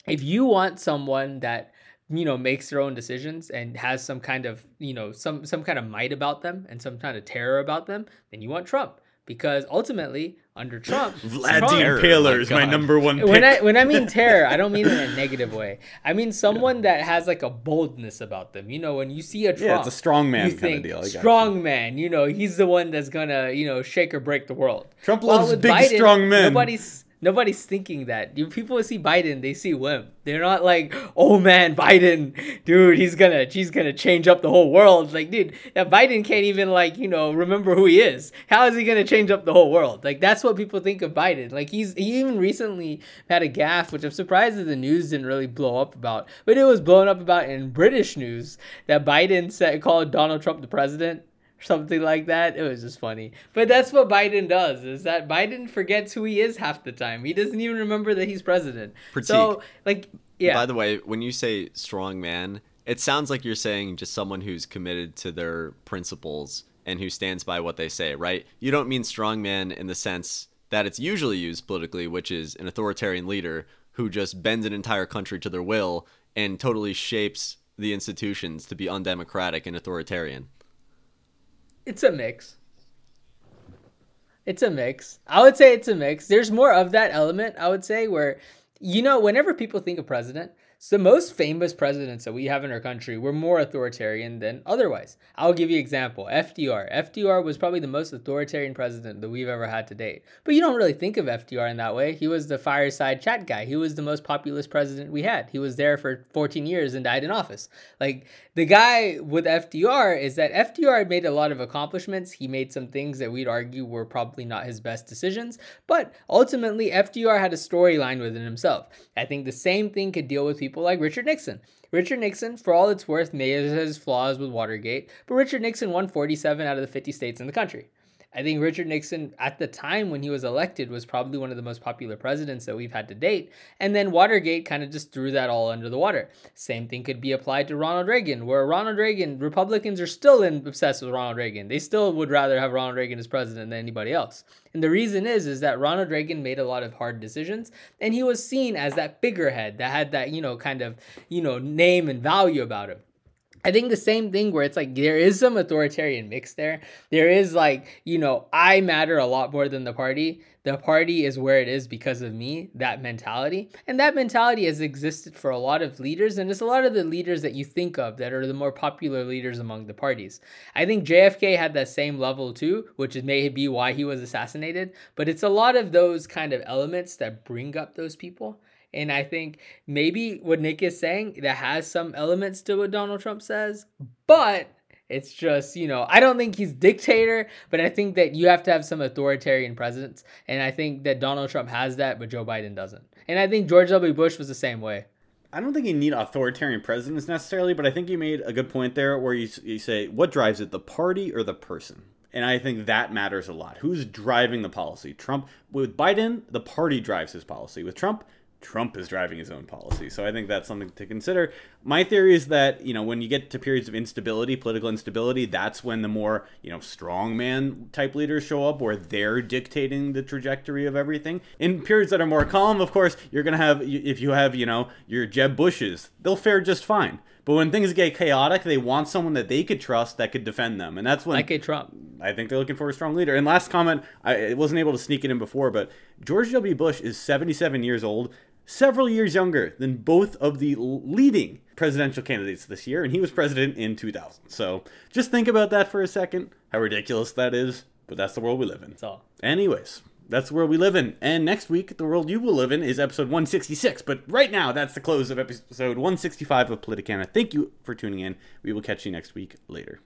if you want someone that you know makes their own decisions and has some kind of you know some some kind of might about them and some kind of terror about them then you want trump because ultimately under Trump, Vladimir Taylor is my number one. Pick. When I when I mean terror, I don't mean in a negative way. I mean someone that has like a boldness about them. You know, when you see a Trump, yeah, it's a strong man you kind of deal. strong you. man. You know, he's the one that's gonna you know shake or break the world. Trump loves big, Biden, strong men. Nobody's Nobody's thinking that. You people see Biden, they see Wim. They're not like, oh man, Biden, dude, he's gonna he's gonna change up the whole world. Like, dude, Biden can't even like, you know, remember who he is. How is he gonna change up the whole world? Like that's what people think of Biden. Like he's he even recently had a gaffe, which I'm surprised that the news didn't really blow up about. But it was blown up about in British news that Biden said called Donald Trump the president something like that. It was just funny. But that's what Biden does is that Biden forgets who he is half the time. He doesn't even remember that he's president. So like yeah. By the way, when you say strong man, it sounds like you're saying just someone who's committed to their principles and who stands by what they say, right? You don't mean strong man in the sense that it's usually used politically, which is an authoritarian leader who just bends an entire country to their will and totally shapes the institutions to be undemocratic and authoritarian. It's a mix. It's a mix. I would say it's a mix. There's more of that element, I would say, where, you know, whenever people think of president, so most famous presidents that we have in our country were more authoritarian than otherwise. I'll give you an example. FDR. FDR was probably the most authoritarian president that we've ever had to date. But you don't really think of FDR in that way. He was the fireside chat guy. He was the most populist president we had. He was there for 14 years and died in office. Like the guy with FDR is that FDR made a lot of accomplishments. He made some things that we'd argue were probably not his best decisions, but ultimately FDR had a storyline within himself. I think the same thing could deal with people like Richard Nixon. Richard Nixon, for all it's worth, may have his flaws with Watergate, but Richard Nixon won 47 out of the 50 states in the country. I think Richard Nixon, at the time when he was elected, was probably one of the most popular presidents that we've had to date. And then Watergate kind of just threw that all under the water. Same thing could be applied to Ronald Reagan, where Ronald Reagan, Republicans are still in, obsessed with Ronald Reagan. They still would rather have Ronald Reagan as president than anybody else. And the reason is, is that Ronald Reagan made a lot of hard decisions, and he was seen as that figurehead that had that, you know, kind of, you know, name and value about him. I think the same thing where it's like there is some authoritarian mix there. There is like, you know, I matter a lot more than the party. The party is where it is because of me, that mentality. And that mentality has existed for a lot of leaders. And it's a lot of the leaders that you think of that are the more popular leaders among the parties. I think JFK had that same level too, which is maybe why he was assassinated. But it's a lot of those kind of elements that bring up those people. And I think maybe what Nick is saying that has some elements to what Donald Trump says, but it's just, you know, I don't think he's dictator, but I think that you have to have some authoritarian presence. And I think that Donald Trump has that, but Joe Biden doesn't. And I think George W. Bush was the same way. I don't think you need authoritarian presidents necessarily, but I think you made a good point there where you, you say, what drives it, the party or the person? And I think that matters a lot. Who's driving the policy? Trump, with Biden, the party drives his policy. With Trump, Trump is driving his own policy. So I think that's something to consider. My theory is that, you know, when you get to periods of instability, political instability, that's when the more, you know, strongman type leaders show up where they're dictating the trajectory of everything. In periods that are more calm, of course, you're going to have, if you have, you know, your Jeb Bushes, they'll fare just fine. But when things get chaotic, they want someone that they could trust that could defend them, and that's when like a Trump. I think they're looking for a strong leader. And last comment, I wasn't able to sneak it in before, but George W. Bush is 77 years old several years younger than both of the leading presidential candidates this year, and he was president in 2000. So just think about that for a second, how ridiculous that is, but that's the world we live in. That's all. Anyways, that's the world we live in. And next week, the world you will live in is episode 166. But right now, that's the close of episode 165 of Politicana. Thank you for tuning in. We will catch you next week later.